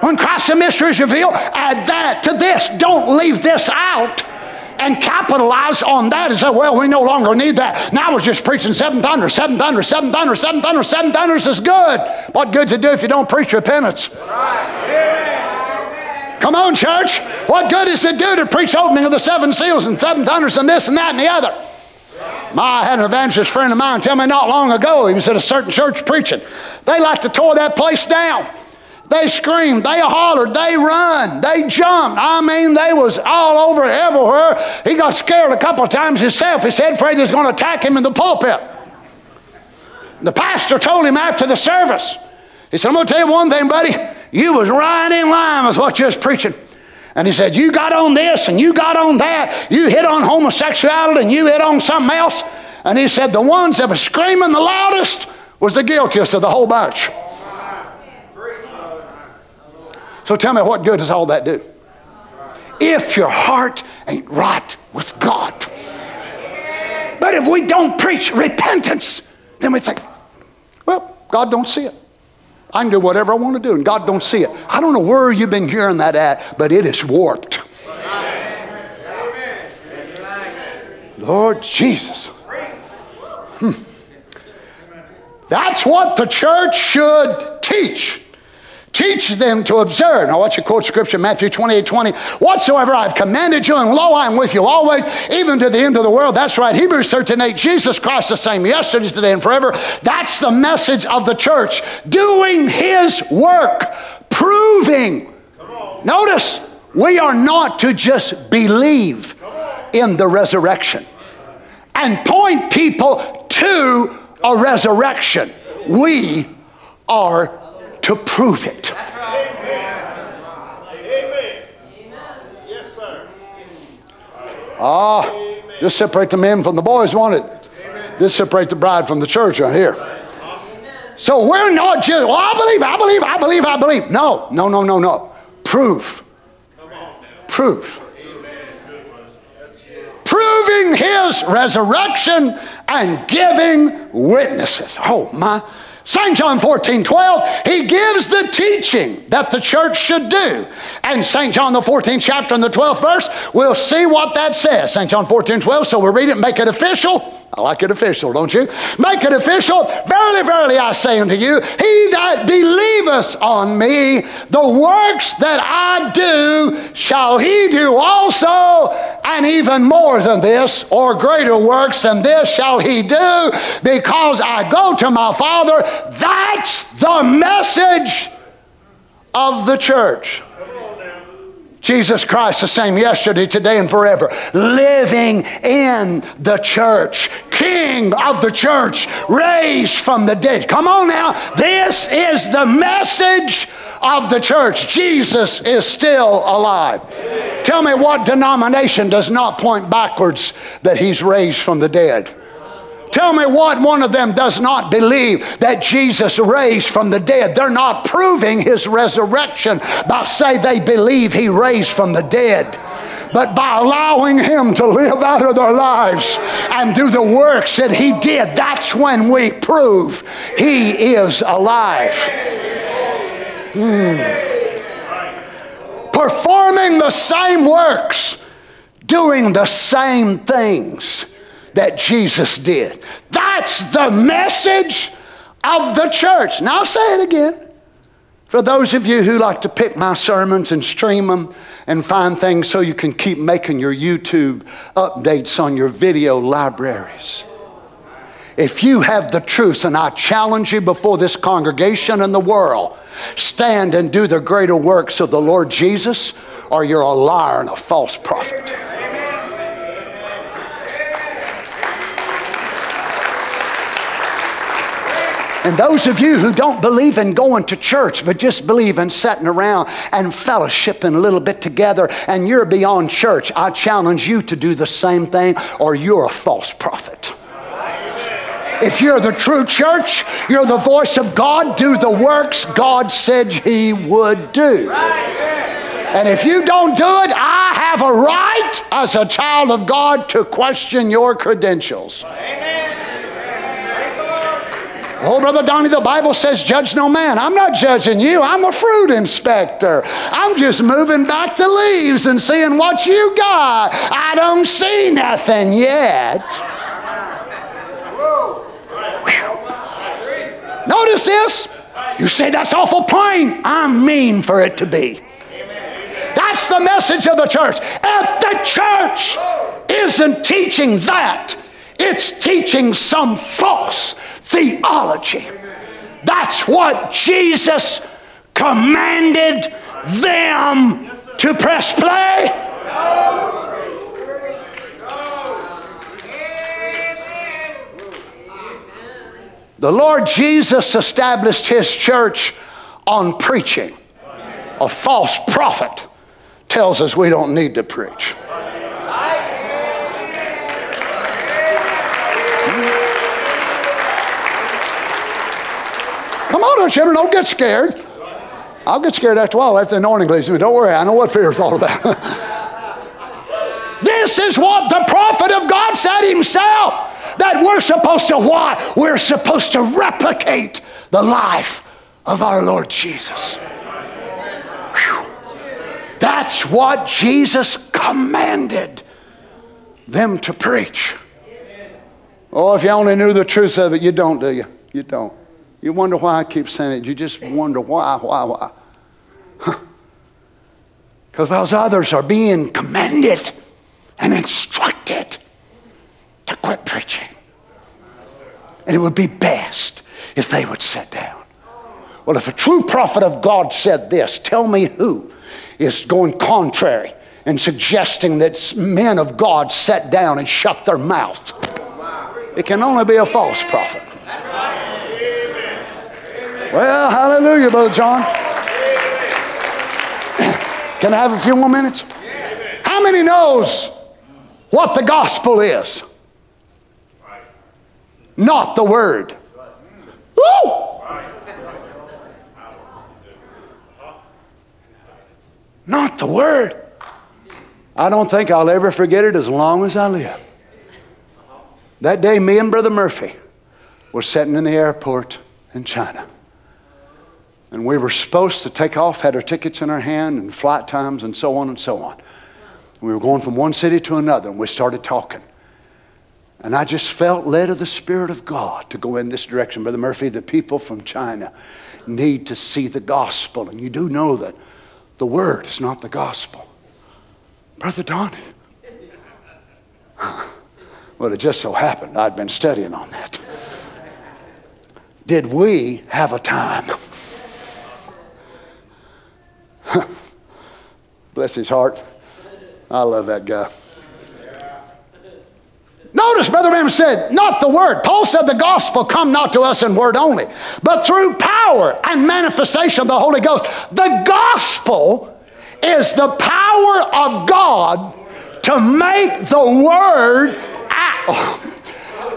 When Christ's mystery is revealed, add that to this. Don't leave this out and capitalize on that and say, well, we no longer need that. Now we're just preaching seven thunders, seven thunders, seven thunders, seven thunders, seven thunders is good. What good's it do if you don't preach repentance? Come on, church. What good does it do to preach opening of the seven seals and seven thunders and this and that and the other? My, I had an evangelist friend of mine tell me not long ago, he was at a certain church preaching. They like to tore that place down. They screamed, they hollered, they run, they jumped. I mean, they was all over everywhere. He got scared a couple of times himself. He said, afraid was going to attack him in the pulpit. The pastor told him after the service, he said, I'm going to tell you one thing, buddy. You was right in line with what you was preaching. And he said, You got on this and you got on that. You hit on homosexuality and you hit on something else. And he said, The ones that were screaming the loudest was the guiltiest of the whole bunch. So tell me, what good does all that do? If your heart ain't right with God. But if we don't preach repentance, then we think, well, God don't see it. I can do whatever I want to do, and God don't see it. I don't know where you've been hearing that at, but it is warped. Lord Jesus. Hmm. That's what the church should teach. Teach them to observe. Now, watch your quote scripture, Matthew 28 20. Whatsoever I've commanded you, and lo, I am with you always, even to the end of the world. That's right. Hebrews 13 8. Jesus Christ the same yesterday, today, and forever. That's the message of the church. Doing his work, proving. Notice, we are not to just believe in the resurrection and point people to a resurrection. We are to prove it. Amen. Yes, sir. Ah, just separate the men from the boys, won't it? Just separate the bride from the church right here. So we're not just, well, I believe, I believe, I believe, I believe. No, no, no, no, no. Prove. Proof. Proving his resurrection and giving witnesses. Oh, my. St. John 14, 12, he gives the teaching that the church should do. And St. John, the 14th chapter and the 12th verse, we'll see what that says. St. John 14, 12, so we'll read it, make it official. I like it official, don't you? Make it official. Verily, verily, I say unto you, he that believeth on me, the works that I do, shall he do also, and even more than this, or greater works than this shall he do, because I go to my Father. That's the message of the church. Jesus Christ, the same yesterday, today, and forever. Living in the church. King of the church. Raised from the dead. Come on now. This is the message of the church. Jesus is still alive. Tell me what denomination does not point backwards that he's raised from the dead? Tell me what one of them does not believe that Jesus raised from the dead. They're not proving his resurrection by say they believe he raised from the dead but by allowing Him to live out of their lives and do the works that He did, that's when we prove He is alive. Hmm. Performing the same works, doing the same things that Jesus did. That's the message of the church. Now I'll say it again. For those of you who like to pick my sermons and stream them and find things so you can keep making your YouTube updates on your video libraries. If you have the truth, and I challenge you before this congregation and the world, stand and do the greater works of the Lord Jesus, or you're a liar and a false prophet. And those of you who don't believe in going to church, but just believe in sitting around and fellowshipping a little bit together, and you're beyond church, I challenge you to do the same thing, or you're a false prophet. If you're the true church, you're the voice of God, do the works God said He would do. And if you don't do it, I have a right as a child of God to question your credentials. Oh, Brother Donnie, the Bible says, judge no man. I'm not judging you. I'm a fruit inspector. I'm just moving back the leaves and seeing what you got. I don't see nothing yet. Notice this. You say that's awful plain. I mean for it to be. That's the message of the church. If the church isn't teaching that, it's teaching some false theology. That's what Jesus commanded them to press play. The Lord Jesus established his church on preaching. A false prophet tells us we don't need to preach. Come on, now, children, don't get scared. I'll get scared after a while after the anointing leaves me. Don't worry, I know what fear is all about. this is what the prophet of God said himself that we're supposed to what? We're supposed to replicate the life of our Lord Jesus. Whew. That's what Jesus commanded them to preach. Oh, if you only knew the truth of it, you don't, do you? You don't. You wonder why I keep saying it. You just wonder why, why, why. Because those others are being commanded and instructed to quit preaching. And it would be best if they would sit down. Well, if a true prophet of God said this, tell me who is going contrary and suggesting that men of God sat down and shut their mouth. It can only be a false prophet. Well, hallelujah, Brother John. Can I have a few more minutes? How many knows what the gospel is? Not the word. Woo! Not the word. I don't think I'll ever forget it as long as I live. That day, me and Brother Murphy were sitting in the airport in China. And we were supposed to take off, had our tickets in our hand and flight times and so on and so on. We were going from one city to another and we started talking. And I just felt led of the Spirit of God to go in this direction. Brother Murphy, the people from China need to see the gospel. And you do know that the word is not the gospel. Brother Donnie. Well, it just so happened I'd been studying on that. Did we have a time? Bless his heart. I love that guy. Notice, Brother Branham said, not the word. Paul said the gospel come not to us in word only, but through power and manifestation of the Holy Ghost. The gospel is the power of God to make the word act,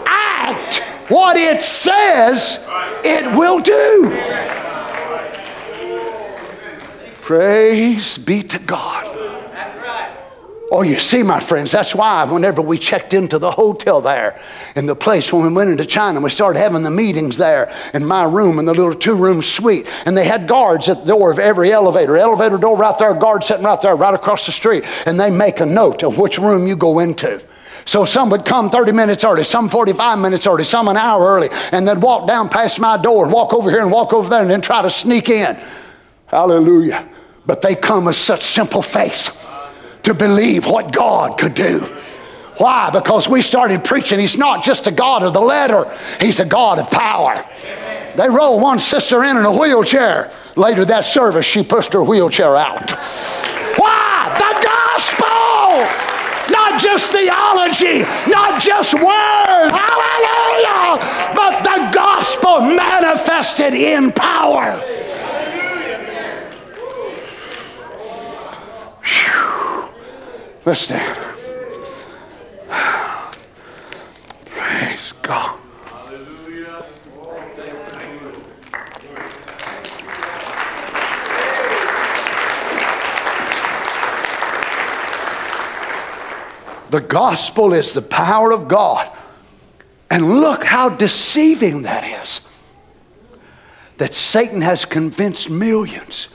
act what it says it will do. Praise be to God. That's right. Oh, you see, my friends, that's why whenever we checked into the hotel there in the place when we went into China, we started having the meetings there in my room in the little two room suite. And they had guards at the door of every elevator. Elevator door right there, guard sitting right there, right across the street. And they make a note of which room you go into. So some would come 30 minutes early, some 45 minutes early, some an hour early, and they'd walk down past my door and walk over here and walk over there and then try to sneak in. Hallelujah. But they come with such simple faith to believe what God could do. Why? Because we started preaching. He's not just a God of the letter, He's a God of power. They rolled one sister in in a wheelchair. Later that service, she pushed her wheelchair out. Why? The gospel! Not just theology, not just word, hallelujah, but the gospel manifested in power. Whew. Let's stand. Praise God. The gospel is the power of God. And look how deceiving that is. That Satan has convinced millions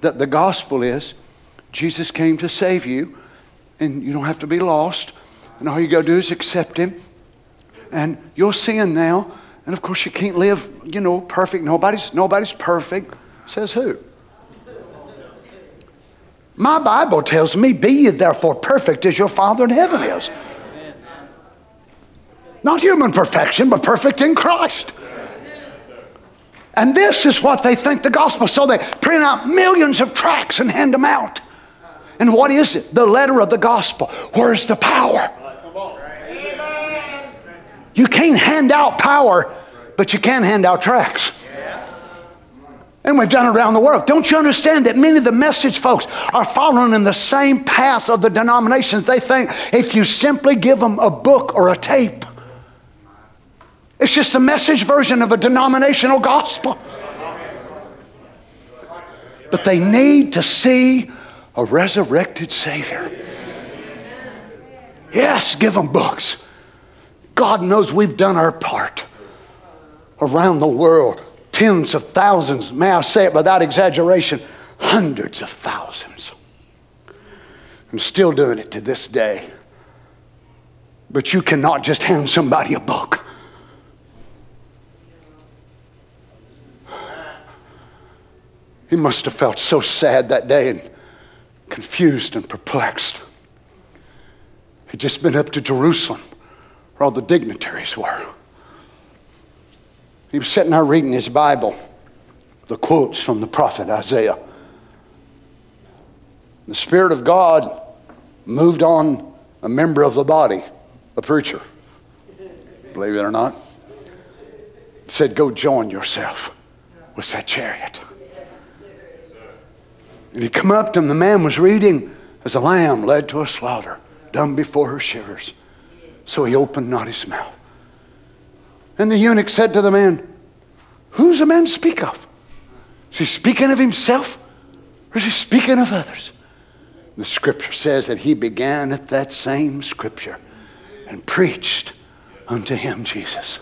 that the gospel is Jesus came to save you, and you don't have to be lost. And all you got to do is accept him. And you're sin now. And of course, you can't live, you know, perfect. Nobody's, nobody's perfect. Says who? My Bible tells me, Be ye therefore perfect as your Father in heaven is. Not human perfection, but perfect in Christ. And this is what they think the gospel. So they print out millions of tracts and hand them out. And what is it? The letter of the gospel. Where's the power? You can't hand out power, but you can hand out tracts. And we've done it around the world. Don't you understand that many of the message folks are following in the same path of the denominations? They think if you simply give them a book or a tape, it's just a message version of a denominational gospel. But they need to see a resurrected Savior. Yes, give them books. God knows we've done our part around the world. Tens of thousands, may I say it without exaggeration, hundreds of thousands. I'm still doing it to this day. But you cannot just hand somebody a book. He must have felt so sad that day and confused and perplexed. He'd just been up to Jerusalem where all the dignitaries were. He was sitting there reading his Bible, the quotes from the prophet Isaiah. The Spirit of God moved on a member of the body, a preacher, believe it or not. Said, Go join yourself with that chariot. And he come up to him, the man was reading, as a lamb led to a slaughter, dumb before her shivers. So he opened not his mouth. And the eunuch said to the man, Who's the man speak of? Is he speaking of himself or is he speaking of others? The scripture says that he began at that same scripture and preached unto him Jesus.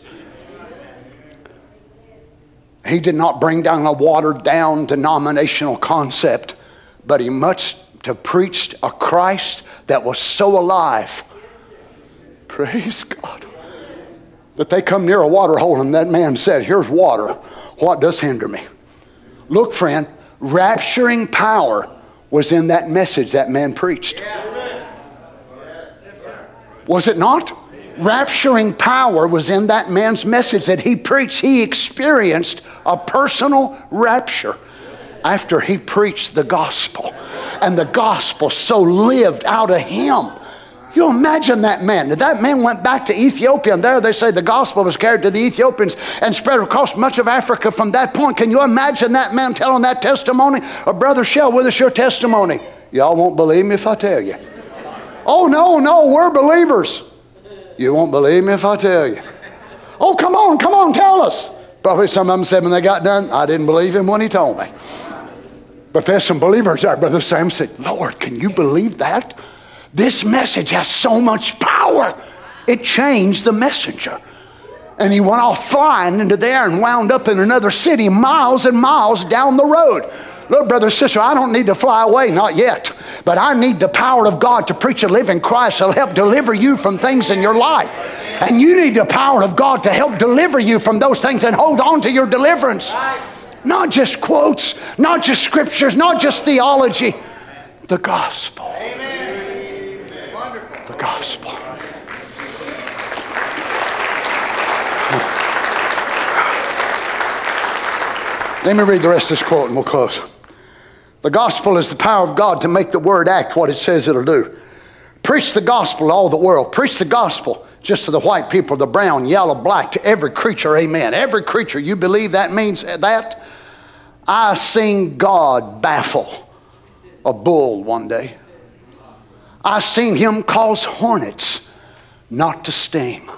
He did not bring down a watered down denominational concept, but he must have preached a Christ that was so alive. Praise God. That they come near a water hole and that man said, Here's water. What does hinder me? Look, friend, rapturing power was in that message that man preached. Was it not? Rapturing power was in that man's message that he preached. He experienced a personal rapture after he preached the gospel. And the gospel so lived out of him. You imagine that man. That man went back to Ethiopia, and there they say the gospel was carried to the Ethiopians and spread across much of Africa from that point. Can you imagine that man telling that testimony? A brother Shell, with us your testimony. Y'all won't believe me if I tell you. Oh, no, no, we're believers. You won't believe me if I tell you. Oh, come on, come on, tell us. Probably some of them said when they got done, I didn't believe him when he told me. But there's some believers there. Brother Sam said, Lord, can you believe that? This message has so much power. It changed the messenger. And he went off flying into there and wound up in another city miles and miles down the road. Look, brother, and sister, I don't need to fly away, not yet. But I need the power of God to preach a living Christ that'll help deliver you from things in your life. And you need the power of God to help deliver you from those things and hold on to your deliverance. Not just quotes, not just scriptures, not just theology, the gospel. The gospel. Let me read the rest of this quote and we'll close. The gospel is the power of God to make the word act what it says it'll do. Preach the gospel to all the world. Preach the gospel just to the white people, the brown, yellow, black, to every creature, amen. Every creature, you believe that means that? I seen God baffle a bull one day. I seen him cause hornets not to sting.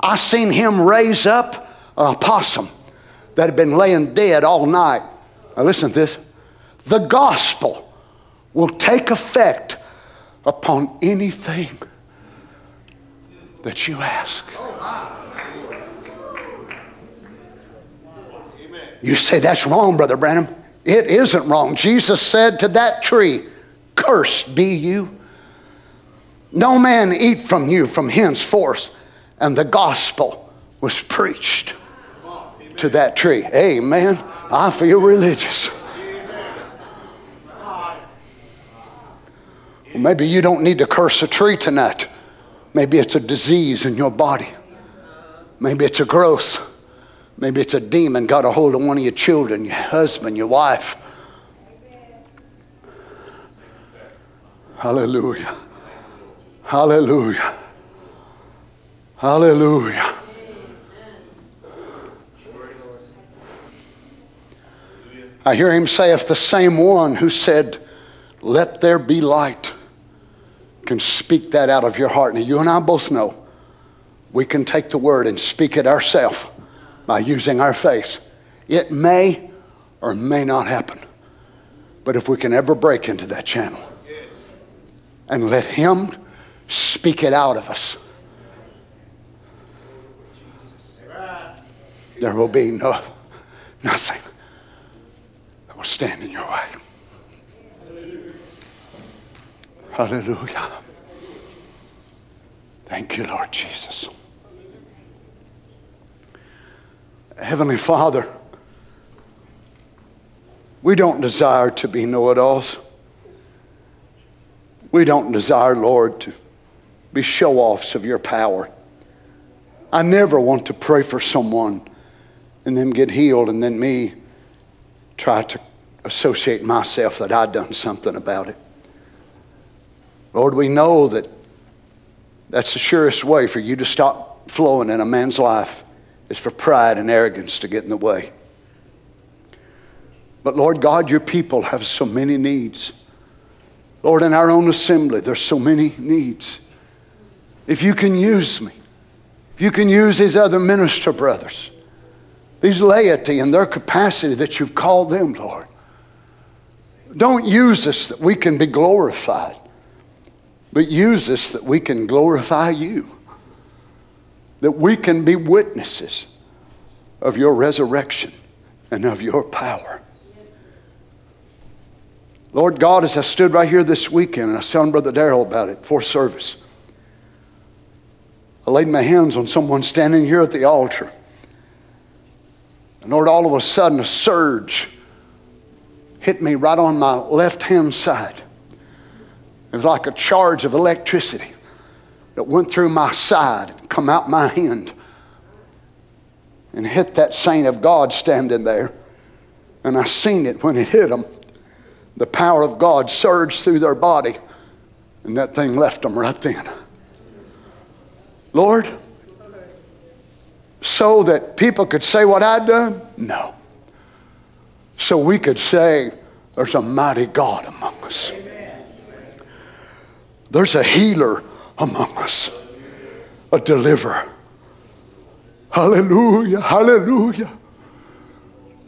I seen him raise up a possum that had been laying dead all night. Now, listen to this the gospel will take effect upon anything that you ask. Oh, You say that's wrong, Brother Branham. It isn't wrong. Jesus said to that tree, Cursed be you. No man eat from you from henceforth. And the gospel was preached to that tree. Amen. I feel religious. Well, maybe you don't need to curse a tree tonight. Maybe it's a disease in your body. Maybe it's a growth. Maybe it's a demon got a hold of one of your children, your husband, your wife. Hallelujah. Hallelujah. Hallelujah. I hear him say, if the same one who said, Let there be light, can speak that out of your heart. Now, you and I both know we can take the word and speak it ourselves by using our faith. It may or may not happen. But if we can ever break into that channel and let Him speak it out of us, there will be no, nothing that will stand in your way. Hallelujah. Thank you, Lord Jesus. Heavenly Father, we don't desire to be know it alls. We don't desire, Lord, to be show offs of your power. I never want to pray for someone and them get healed and then me try to associate myself that I've done something about it. Lord, we know that that's the surest way for you to stop flowing in a man's life is for pride and arrogance to get in the way. But Lord God, your people have so many needs. Lord, in our own assembly, there's so many needs. If you can use me, if you can use these other minister brothers, these laity in their capacity that you've called them, Lord, don't use us that we can be glorified, but use us that we can glorify you that we can be witnesses of your resurrection and of your power. Lord God, as I stood right here this weekend and I was telling Brother Darrell about it for service, I laid my hands on someone standing here at the altar. And Lord, all of a sudden, a surge hit me right on my left hand side. It was like a charge of electricity that went through my side come out my hand and hit that saint of God standing there. And I seen it when it hit them. The power of God surged through their body, and that thing left them right then. Lord, so that people could say what I'd done? No. So we could say, there's a mighty God among us. There's a healer among us, a deliverer. Hallelujah, hallelujah.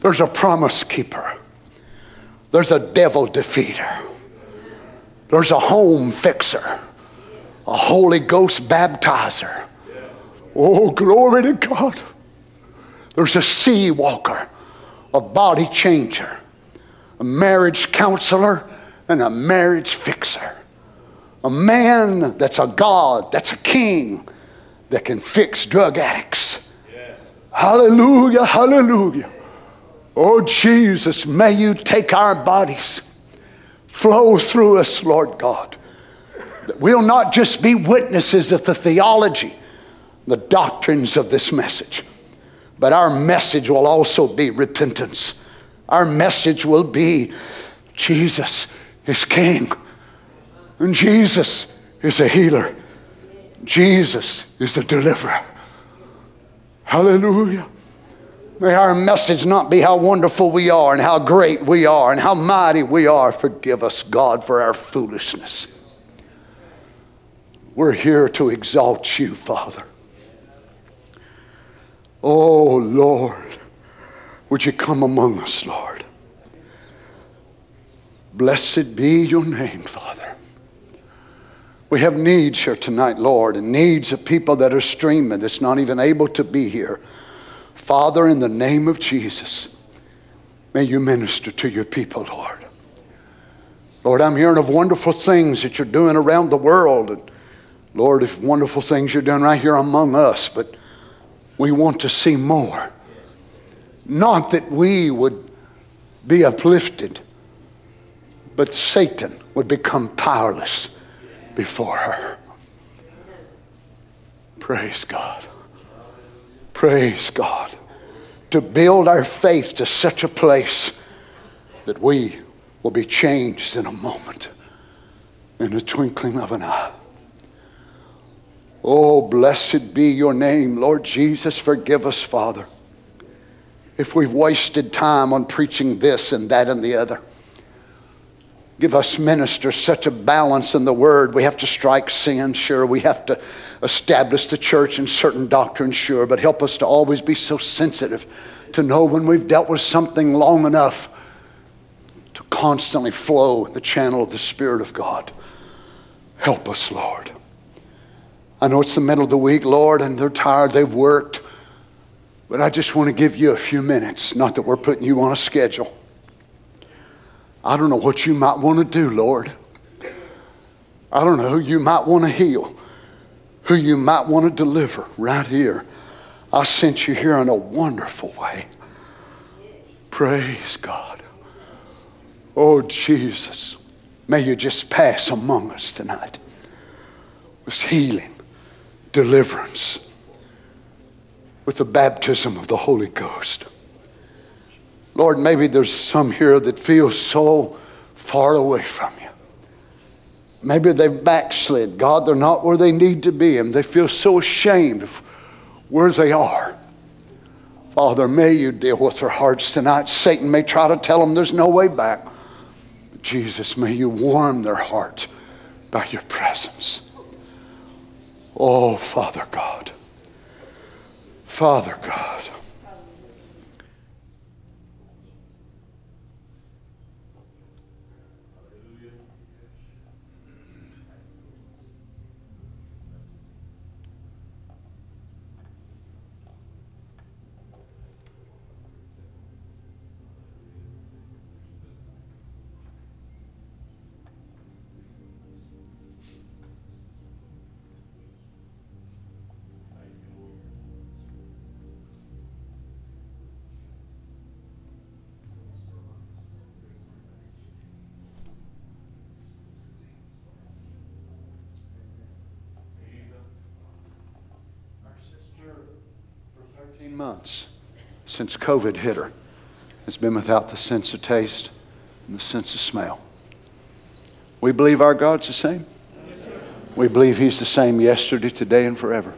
There's a promise keeper. There's a devil defeater. There's a home fixer, a Holy Ghost baptizer. Oh, glory to God. There's a sea walker, a body changer, a marriage counselor, and a marriage fixer. A man that's a God, that's a king, that can fix drug addicts. Hallelujah, hallelujah. Oh, Jesus, may you take our bodies, flow through us, Lord God. That we'll not just be witnesses of the theology, the doctrines of this message, but our message will also be repentance. Our message will be Jesus is King, and Jesus is a healer, Jesus is a deliverer. Hallelujah. May our message not be how wonderful we are and how great we are and how mighty we are. Forgive us, God, for our foolishness. We're here to exalt you, Father. Oh, Lord, would you come among us, Lord? Blessed be your name, Father. We have needs here tonight, Lord, and needs of people that are streaming that's not even able to be here. Father, in the name of Jesus, may you minister to your people, Lord. Lord, I'm hearing of wonderful things that you're doing around the world. And Lord, if wonderful things you're doing right here among us, but we want to see more. Not that we would be uplifted, but Satan would become powerless before her. Praise God. Praise God. To build our faith to such a place that we will be changed in a moment, in the twinkling of an eye. Oh, blessed be your name, Lord Jesus. Forgive us, Father, if we've wasted time on preaching this and that and the other. Give us ministers such a balance in the word. We have to strike sin, sure. We have to establish the church in certain doctrines, sure. But help us to always be so sensitive to know when we've dealt with something long enough to constantly flow the channel of the Spirit of God. Help us, Lord. I know it's the middle of the week, Lord, and they're tired, they've worked. But I just want to give you a few minutes. Not that we're putting you on a schedule. I don't know what you might want to do, Lord. I don't know who you might want to heal, who you might want to deliver right here. I sent you here in a wonderful way. Praise God. Oh, Jesus, may you just pass among us tonight with healing, deliverance, with the baptism of the Holy Ghost. Lord, maybe there's some here that feel so far away from you. Maybe they've backslid. God, they're not where they need to be, and they feel so ashamed of where they are. Father, may you deal with their hearts tonight. Satan may try to tell them there's no way back. But Jesus, may you warm their hearts by your presence. Oh, Father God. Father God. Months since COVID hit her, has been without the sense of taste and the sense of smell. We believe our God's the same. We believe He's the same yesterday, today, and forever.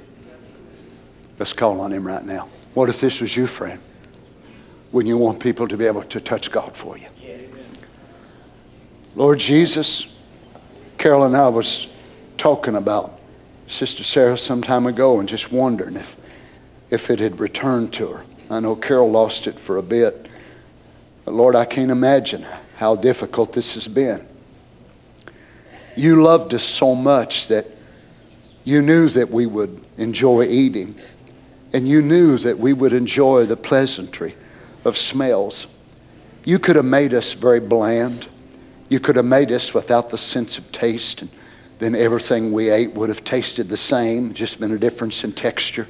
Let's call on Him right now. What if this was you, friend? Wouldn't you want people to be able to touch God for you? Lord Jesus, Carol and I was talking about Sister Sarah some time ago and just wondering if, if it had returned to her. I know Carol lost it for a bit. But Lord, I can't imagine how difficult this has been. You loved us so much that you knew that we would enjoy eating, and you knew that we would enjoy the pleasantry of smells. You could have made us very bland. You could have made us without the sense of taste, and then everything we ate would have tasted the same, just been a difference in texture.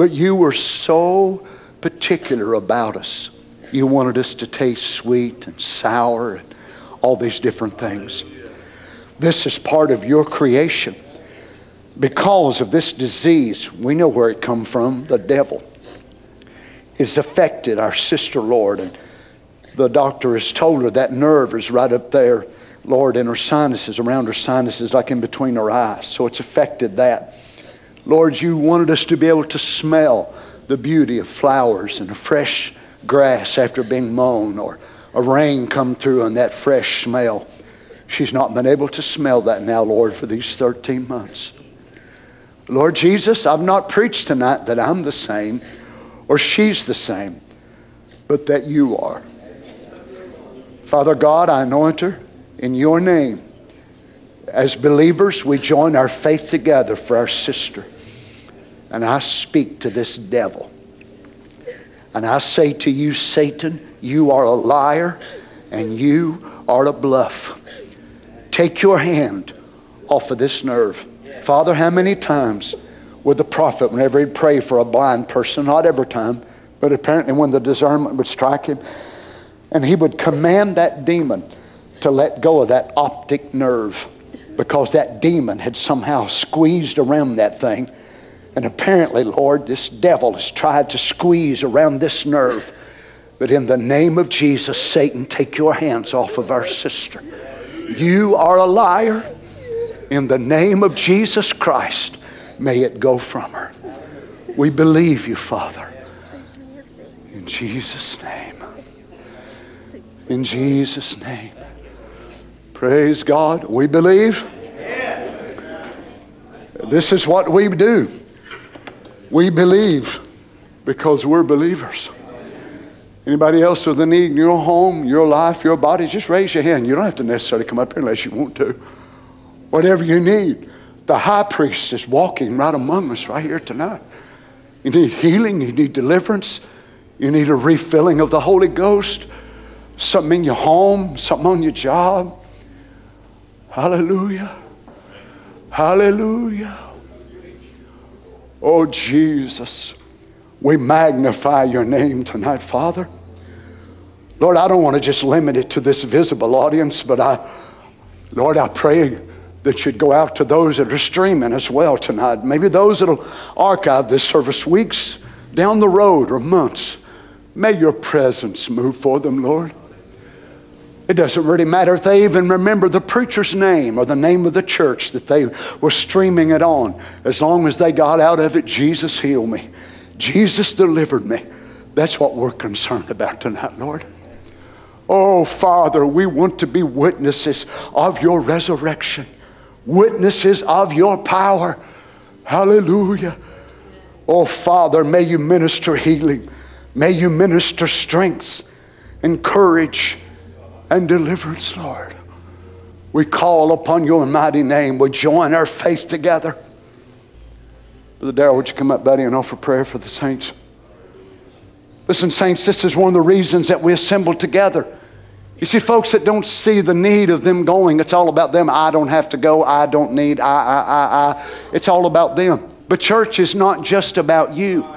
But you were so particular about us. You wanted us to taste sweet and sour and all these different things. This is part of your creation. Because of this disease, we know where it come from, the devil. It's affected our sister, Lord, and the doctor has told her that nerve is right up there, Lord, in her sinuses, around her sinuses, like in between her eyes. So it's affected that. Lord, you wanted us to be able to smell the beauty of flowers and fresh grass after being mown or a rain come through and that fresh smell. She's not been able to smell that now, Lord, for these 13 months. Lord Jesus, I've not preached tonight that I'm the same or she's the same, but that you are. Father God, I anoint her in your name. As believers, we join our faith together for our sister. And I speak to this devil. And I say to you, Satan, you are a liar and you are a bluff. Take your hand off of this nerve. Father, how many times would the prophet, whenever he'd pray for a blind person, not every time, but apparently when the discernment would strike him, and he would command that demon to let go of that optic nerve because that demon had somehow squeezed around that thing. And apparently, Lord, this devil has tried to squeeze around this nerve. But in the name of Jesus, Satan, take your hands off of our sister. You are a liar. In the name of Jesus Christ, may it go from her. We believe you, Father. In Jesus' name. In Jesus' name. Praise God. We believe. This is what we do. We believe because we're believers. Anybody else with a need in your home, your life, your body, just raise your hand. You don't have to necessarily come up here unless you want to. Whatever you need. The high priest is walking right among us right here tonight. You need healing, you need deliverance, you need a refilling of the Holy Ghost, something in your home, something on your job. Hallelujah. Hallelujah. Oh, Jesus, we magnify your name tonight, Father. Lord, I don't want to just limit it to this visible audience, but I, Lord, I pray that you'd go out to those that are streaming as well tonight. Maybe those that'll archive this service weeks down the road or months. May your presence move for them, Lord. It doesn't really matter if they even remember the preacher's name or the name of the church that they were streaming it on. As long as they got out of it, Jesus healed me. Jesus delivered me. That's what we're concerned about tonight, Lord. Oh, Father, we want to be witnesses of your resurrection, witnesses of your power. Hallelujah. Oh, Father, may you minister healing. May you minister strength and courage and deliverance, Lord. We call upon your mighty name. We join our faith together. Brother Darrell, would you come up, buddy, and offer prayer for the saints? Listen, saints, this is one of the reasons that we assemble together. You see, folks that don't see the need of them going, it's all about them. I don't have to go. I don't need. I, I, I, I. It's all about them. But church is not just about you.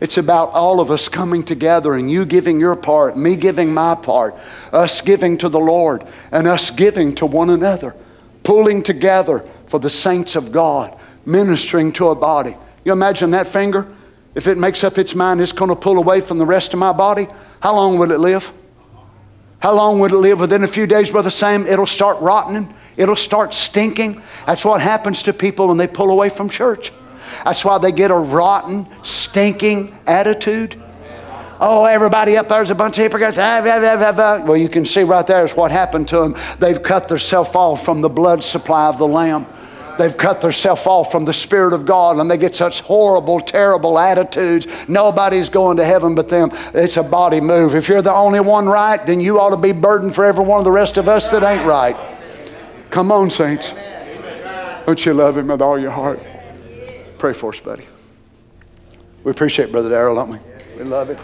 It's about all of us coming together and you giving your part, me giving my part, us giving to the Lord, and us giving to one another, pulling together for the saints of God, ministering to a body. You imagine that finger? If it makes up its mind it's going to pull away from the rest of my body, how long will it live? How long would it live? Within a few days, Brother Sam, it'll start rotting. It'll start stinking. That's what happens to people when they pull away from church. That's why they get a rotten, stinking attitude. Oh, everybody up there's a bunch of hypocrites. Ah, well, you can see right there is what happened to them. They've cut themselves off from the blood supply of the Lamb. They've cut themselves off from the Spirit of God and they get such horrible, terrible attitudes. Nobody's going to heaven but them. It's a body move. If you're the only one right, then you ought to be burdened for every one of the rest of us that ain't right. Come on, saints. Don't you love Him with all your heart? Pray for us, buddy. We appreciate Brother Darrell, don't we? We love it.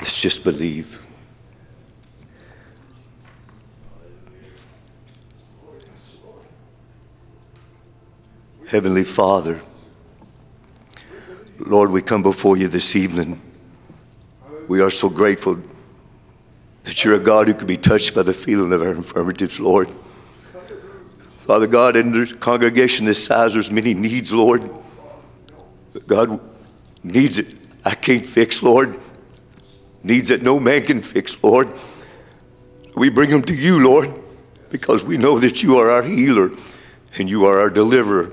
Let's just believe. Heavenly Father, Lord, we come before you this evening. We are so grateful that you're a God who can be touched by the feeling of our infirmities, Lord. Father God, in this congregation this size, there's many needs, Lord. But God needs it I can't fix, Lord. Needs that no man can fix, Lord. We bring them to you, Lord, because we know that you are our healer and you are our deliverer.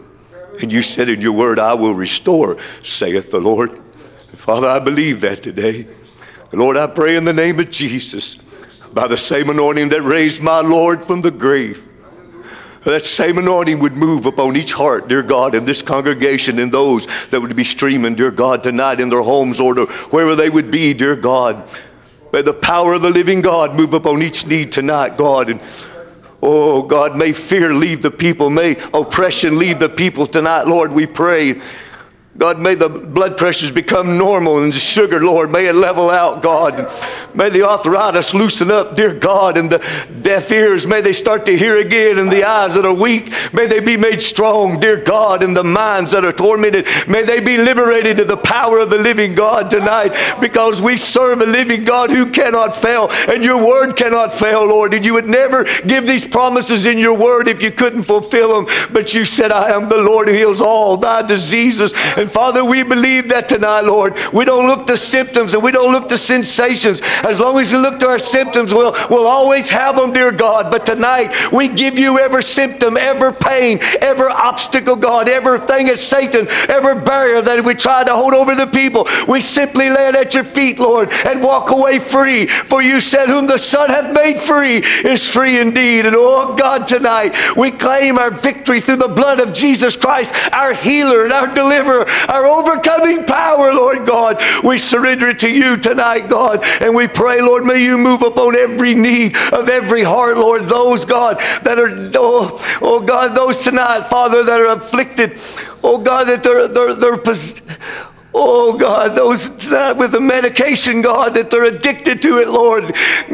And you said in your word, I will restore, saith the Lord. Father, I believe that today. Lord, I pray in the name of Jesus, by the same anointing that raised my Lord from the grave, that same anointing would move upon each heart, dear God, in this congregation and those that would be streaming, dear God, tonight in their homes or wherever they would be, dear God. May the power of the living God move upon each need tonight, God. And oh, God, may fear leave the people. May oppression leave the people tonight, Lord, we pray. God, may the blood pressures become normal and the sugar, Lord, may it level out, God. May the arthritis loosen up, dear God, and the deaf ears, may they start to hear again, and the eyes that are weak, may they be made strong, dear God, and the minds that are tormented, may they be liberated to the power of the living God tonight, because we serve a living God who cannot fail, and your word cannot fail, Lord, and you would never give these promises in your word if you couldn't fulfill them, but you said, I am the Lord who heals all thy diseases. And Father, we believe that tonight, Lord. We don't look to symptoms and we don't look to sensations. As long as we look to our symptoms, we'll, we'll always have them, dear God. But tonight, we give you every symptom, every pain, every obstacle, God, everything is Satan, every barrier that we try to hold over the people. We simply lay it at your feet, Lord, and walk away free. For you said, Whom the Son hath made free is free indeed. And oh God, tonight, we claim our victory through the blood of Jesus Christ, our healer and our deliverer, our overcoming power, Lord God. We surrender it to you tonight, God, and we pray, Lord, may you move upon every need of every heart, Lord. Those, God, that are, oh, oh God, those tonight, Father, that are afflicted, oh God, that they're, they're, they're, Oh God, those with the medication, God, that they're addicted to it, Lord.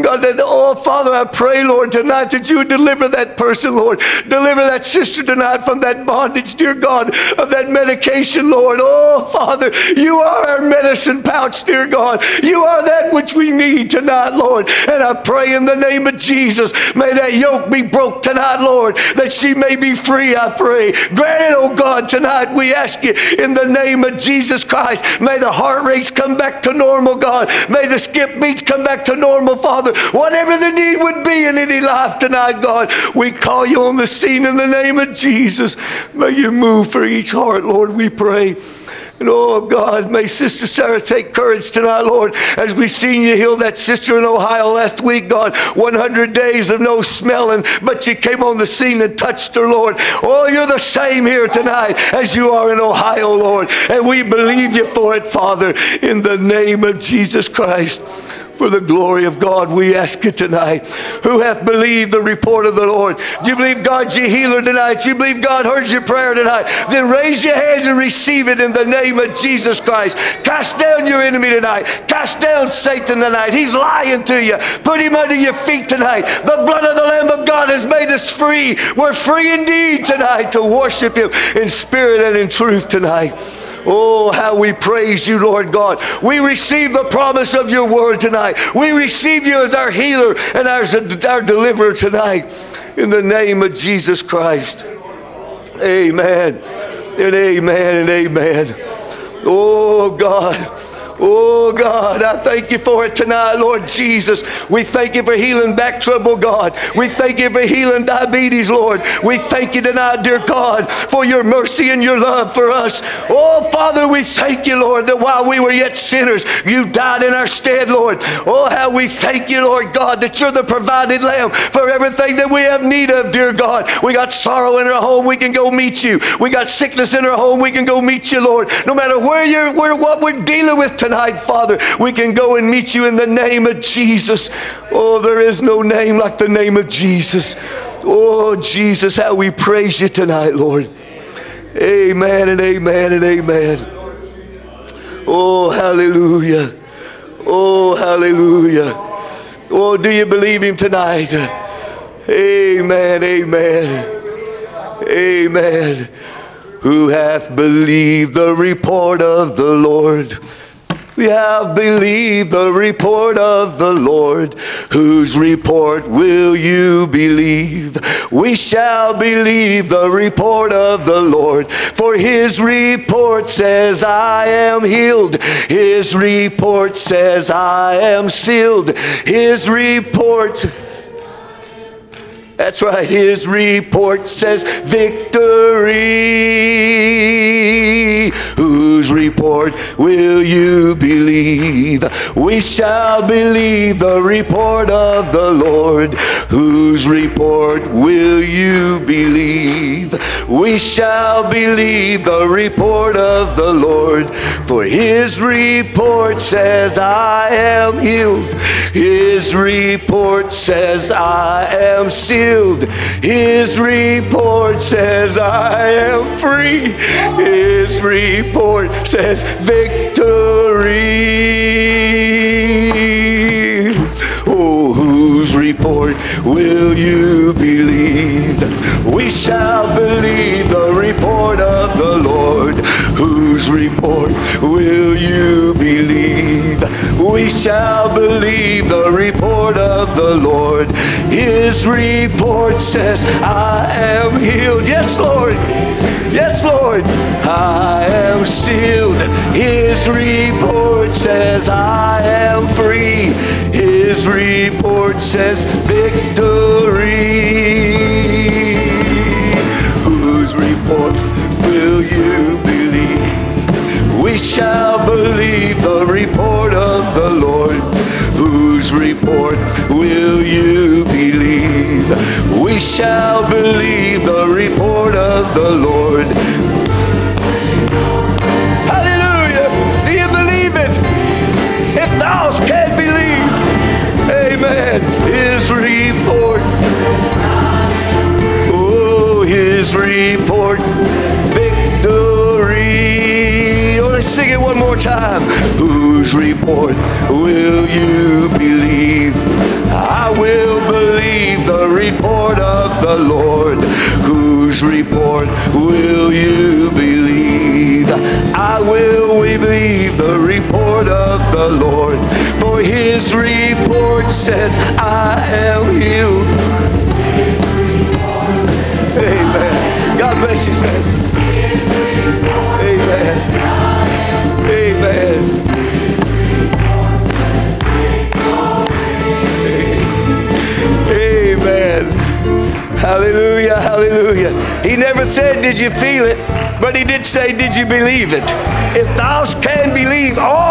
God, that, oh Father, I pray, Lord, tonight that you would deliver that person, Lord. Deliver that sister tonight from that bondage, dear God, of that medication, Lord. Oh Father, you are our medicine pouch, dear God. You are that which we need tonight, Lord. And I pray in the name of Jesus, may that yoke be broke tonight, Lord, that she may be free, I pray. Grant it, oh God, tonight we ask you in the name of Jesus Christ. May the heart rates come back to normal, God. May the skip beats come back to normal, Father. Whatever the need would be in any life tonight, God, we call you on the scene in the name of Jesus. May you move for each heart, Lord, we pray. And oh God, may Sister Sarah take courage tonight, Lord, as we seen you heal that sister in Ohio last week, God. 100 days of no smelling, but she came on the scene and touched her, Lord. Oh, you're the same here tonight as you are in Ohio, Lord. And we believe you for it, Father, in the name of Jesus Christ for the glory of God, we ask you tonight. Who hath believed the report of the Lord? Do you believe God's your healer tonight? Do you believe God heard your prayer tonight? Then raise your hands and receive it in the name of Jesus Christ. Cast down your enemy tonight. Cast down Satan tonight. He's lying to you. Put him under your feet tonight. The blood of the Lamb of God has made us free. We're free indeed tonight to worship him in spirit and in truth tonight. Oh, how we praise you, Lord God. We receive the promise of your word tonight. We receive you as our healer and as our deliverer tonight. In the name of Jesus Christ. Amen. And amen and amen. Oh, God. Oh God, I thank you for it tonight, Lord Jesus. We thank you for healing back trouble, God. We thank you for healing diabetes, Lord. We thank you tonight, dear God, for your mercy and your love for us. Oh Father, we thank you, Lord, that while we were yet sinners, you died in our stead, Lord. Oh, how we thank you, Lord God, that you're the provided lamb for everything that we have need of, dear God. We got sorrow in our home, we can go meet you. We got sickness in our home, we can go meet you, Lord. No matter where you're, where, what we're dealing with tonight tonight, Father, we can go and meet you in the name of Jesus. Oh, there is no name like the name of Jesus. Oh, Jesus, how we praise you tonight, Lord. Amen and amen and amen. Oh, hallelujah. Oh, hallelujah. Oh, do you believe him tonight? Amen, amen, amen. Who hath believed the report of the Lord? We have believed the report of the Lord. Whose report will you believe? We shall believe the report of the Lord. For his report says, I am healed. His report says, I am sealed. His report. That's right. His report says victory. Whose report will you believe? We shall believe the report of the Lord. Whose report will you believe? We shall believe the report of the Lord. For his report says, I am healed. His report says, I am sealed. His report says, I am free. His report says, victory. Oh, whose report will you believe? We shall believe the report of the Lord. Whose report will you believe? We shall believe the report of the Lord. His report says, I am healed. Yes, Lord. Yes, Lord. I am sealed. His report says, I am free. His report says, victory. Whose report We shall believe the report of the Lord. Whose report will you believe? We shall believe the report of the Lord. Hallelujah! Do you believe it? If thou can believe, amen. His report. Oh, his report. Sing it one more time. Whose report will you believe? I will believe the report of the Lord. Whose report will you believe? I will believe the report of the Lord. For his report says, I am healed. Amen. God bless you, saints. Amen. Amen. Amen. Hallelujah, hallelujah. He never said, Did you feel it? But he did say, Did you believe it? If thou can believe, all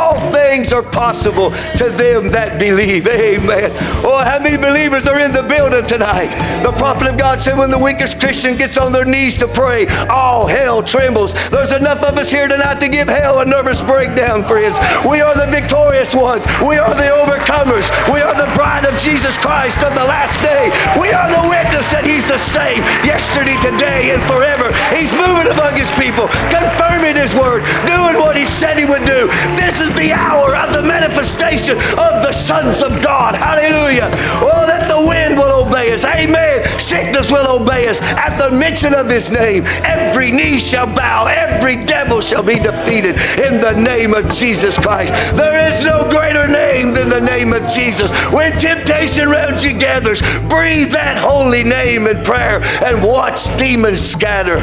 things are possible to them that believe. Amen. Oh, how many believers are in the building tonight? The prophet of God said, When the weakest Christian gets on their knees to pray, all hell trembles. There's enough of us here tonight to give hell a nervous breakdown, friends. We are the victorious ones. We are the overcomers. We are the bride of Jesus Christ of the last day. We are the witness that He's the same yesterday, today, and forever. He's moving among His people, confirming His word, doing what He said He would do. This is the hour of the manifestation of the sons of God. Hallelujah. Oh, that the wind will obey us. Amen. Sickness will obey us. At the mention of His name, every knee shall bow, every devil shall be defeated in the name of Jesus Christ. There is no greater name than the name of Jesus. When temptation round you gathers, breathe that holy name in prayer and watch demons scatter.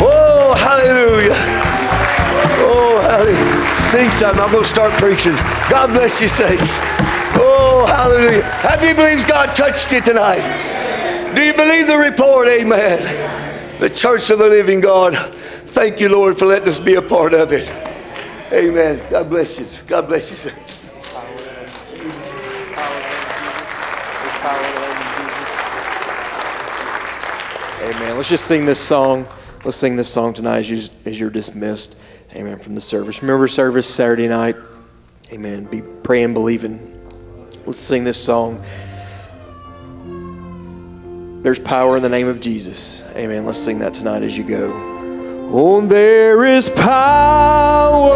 Oh, hallelujah. Oh, hallelujah. Sing something. I'm going to start preaching. God bless you, saints. Oh, hallelujah. How you believe God touched you tonight? Do you believe the report? Amen. The church of the living God. Thank you, Lord, for letting us be a part of it. Amen. God bless you. God bless you, saints. Amen. Let's just sing this song. Let's sing this song tonight as, you, as you're dismissed. Amen. From the service. Remember service Saturday night. Amen. Be praying, believing. Let's sing this song. There's power in the name of Jesus. Amen. Let's sing that tonight as you go. Oh, there is power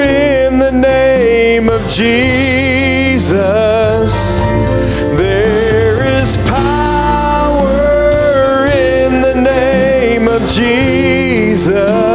in the name of Jesus. There is power in the name of Jesus.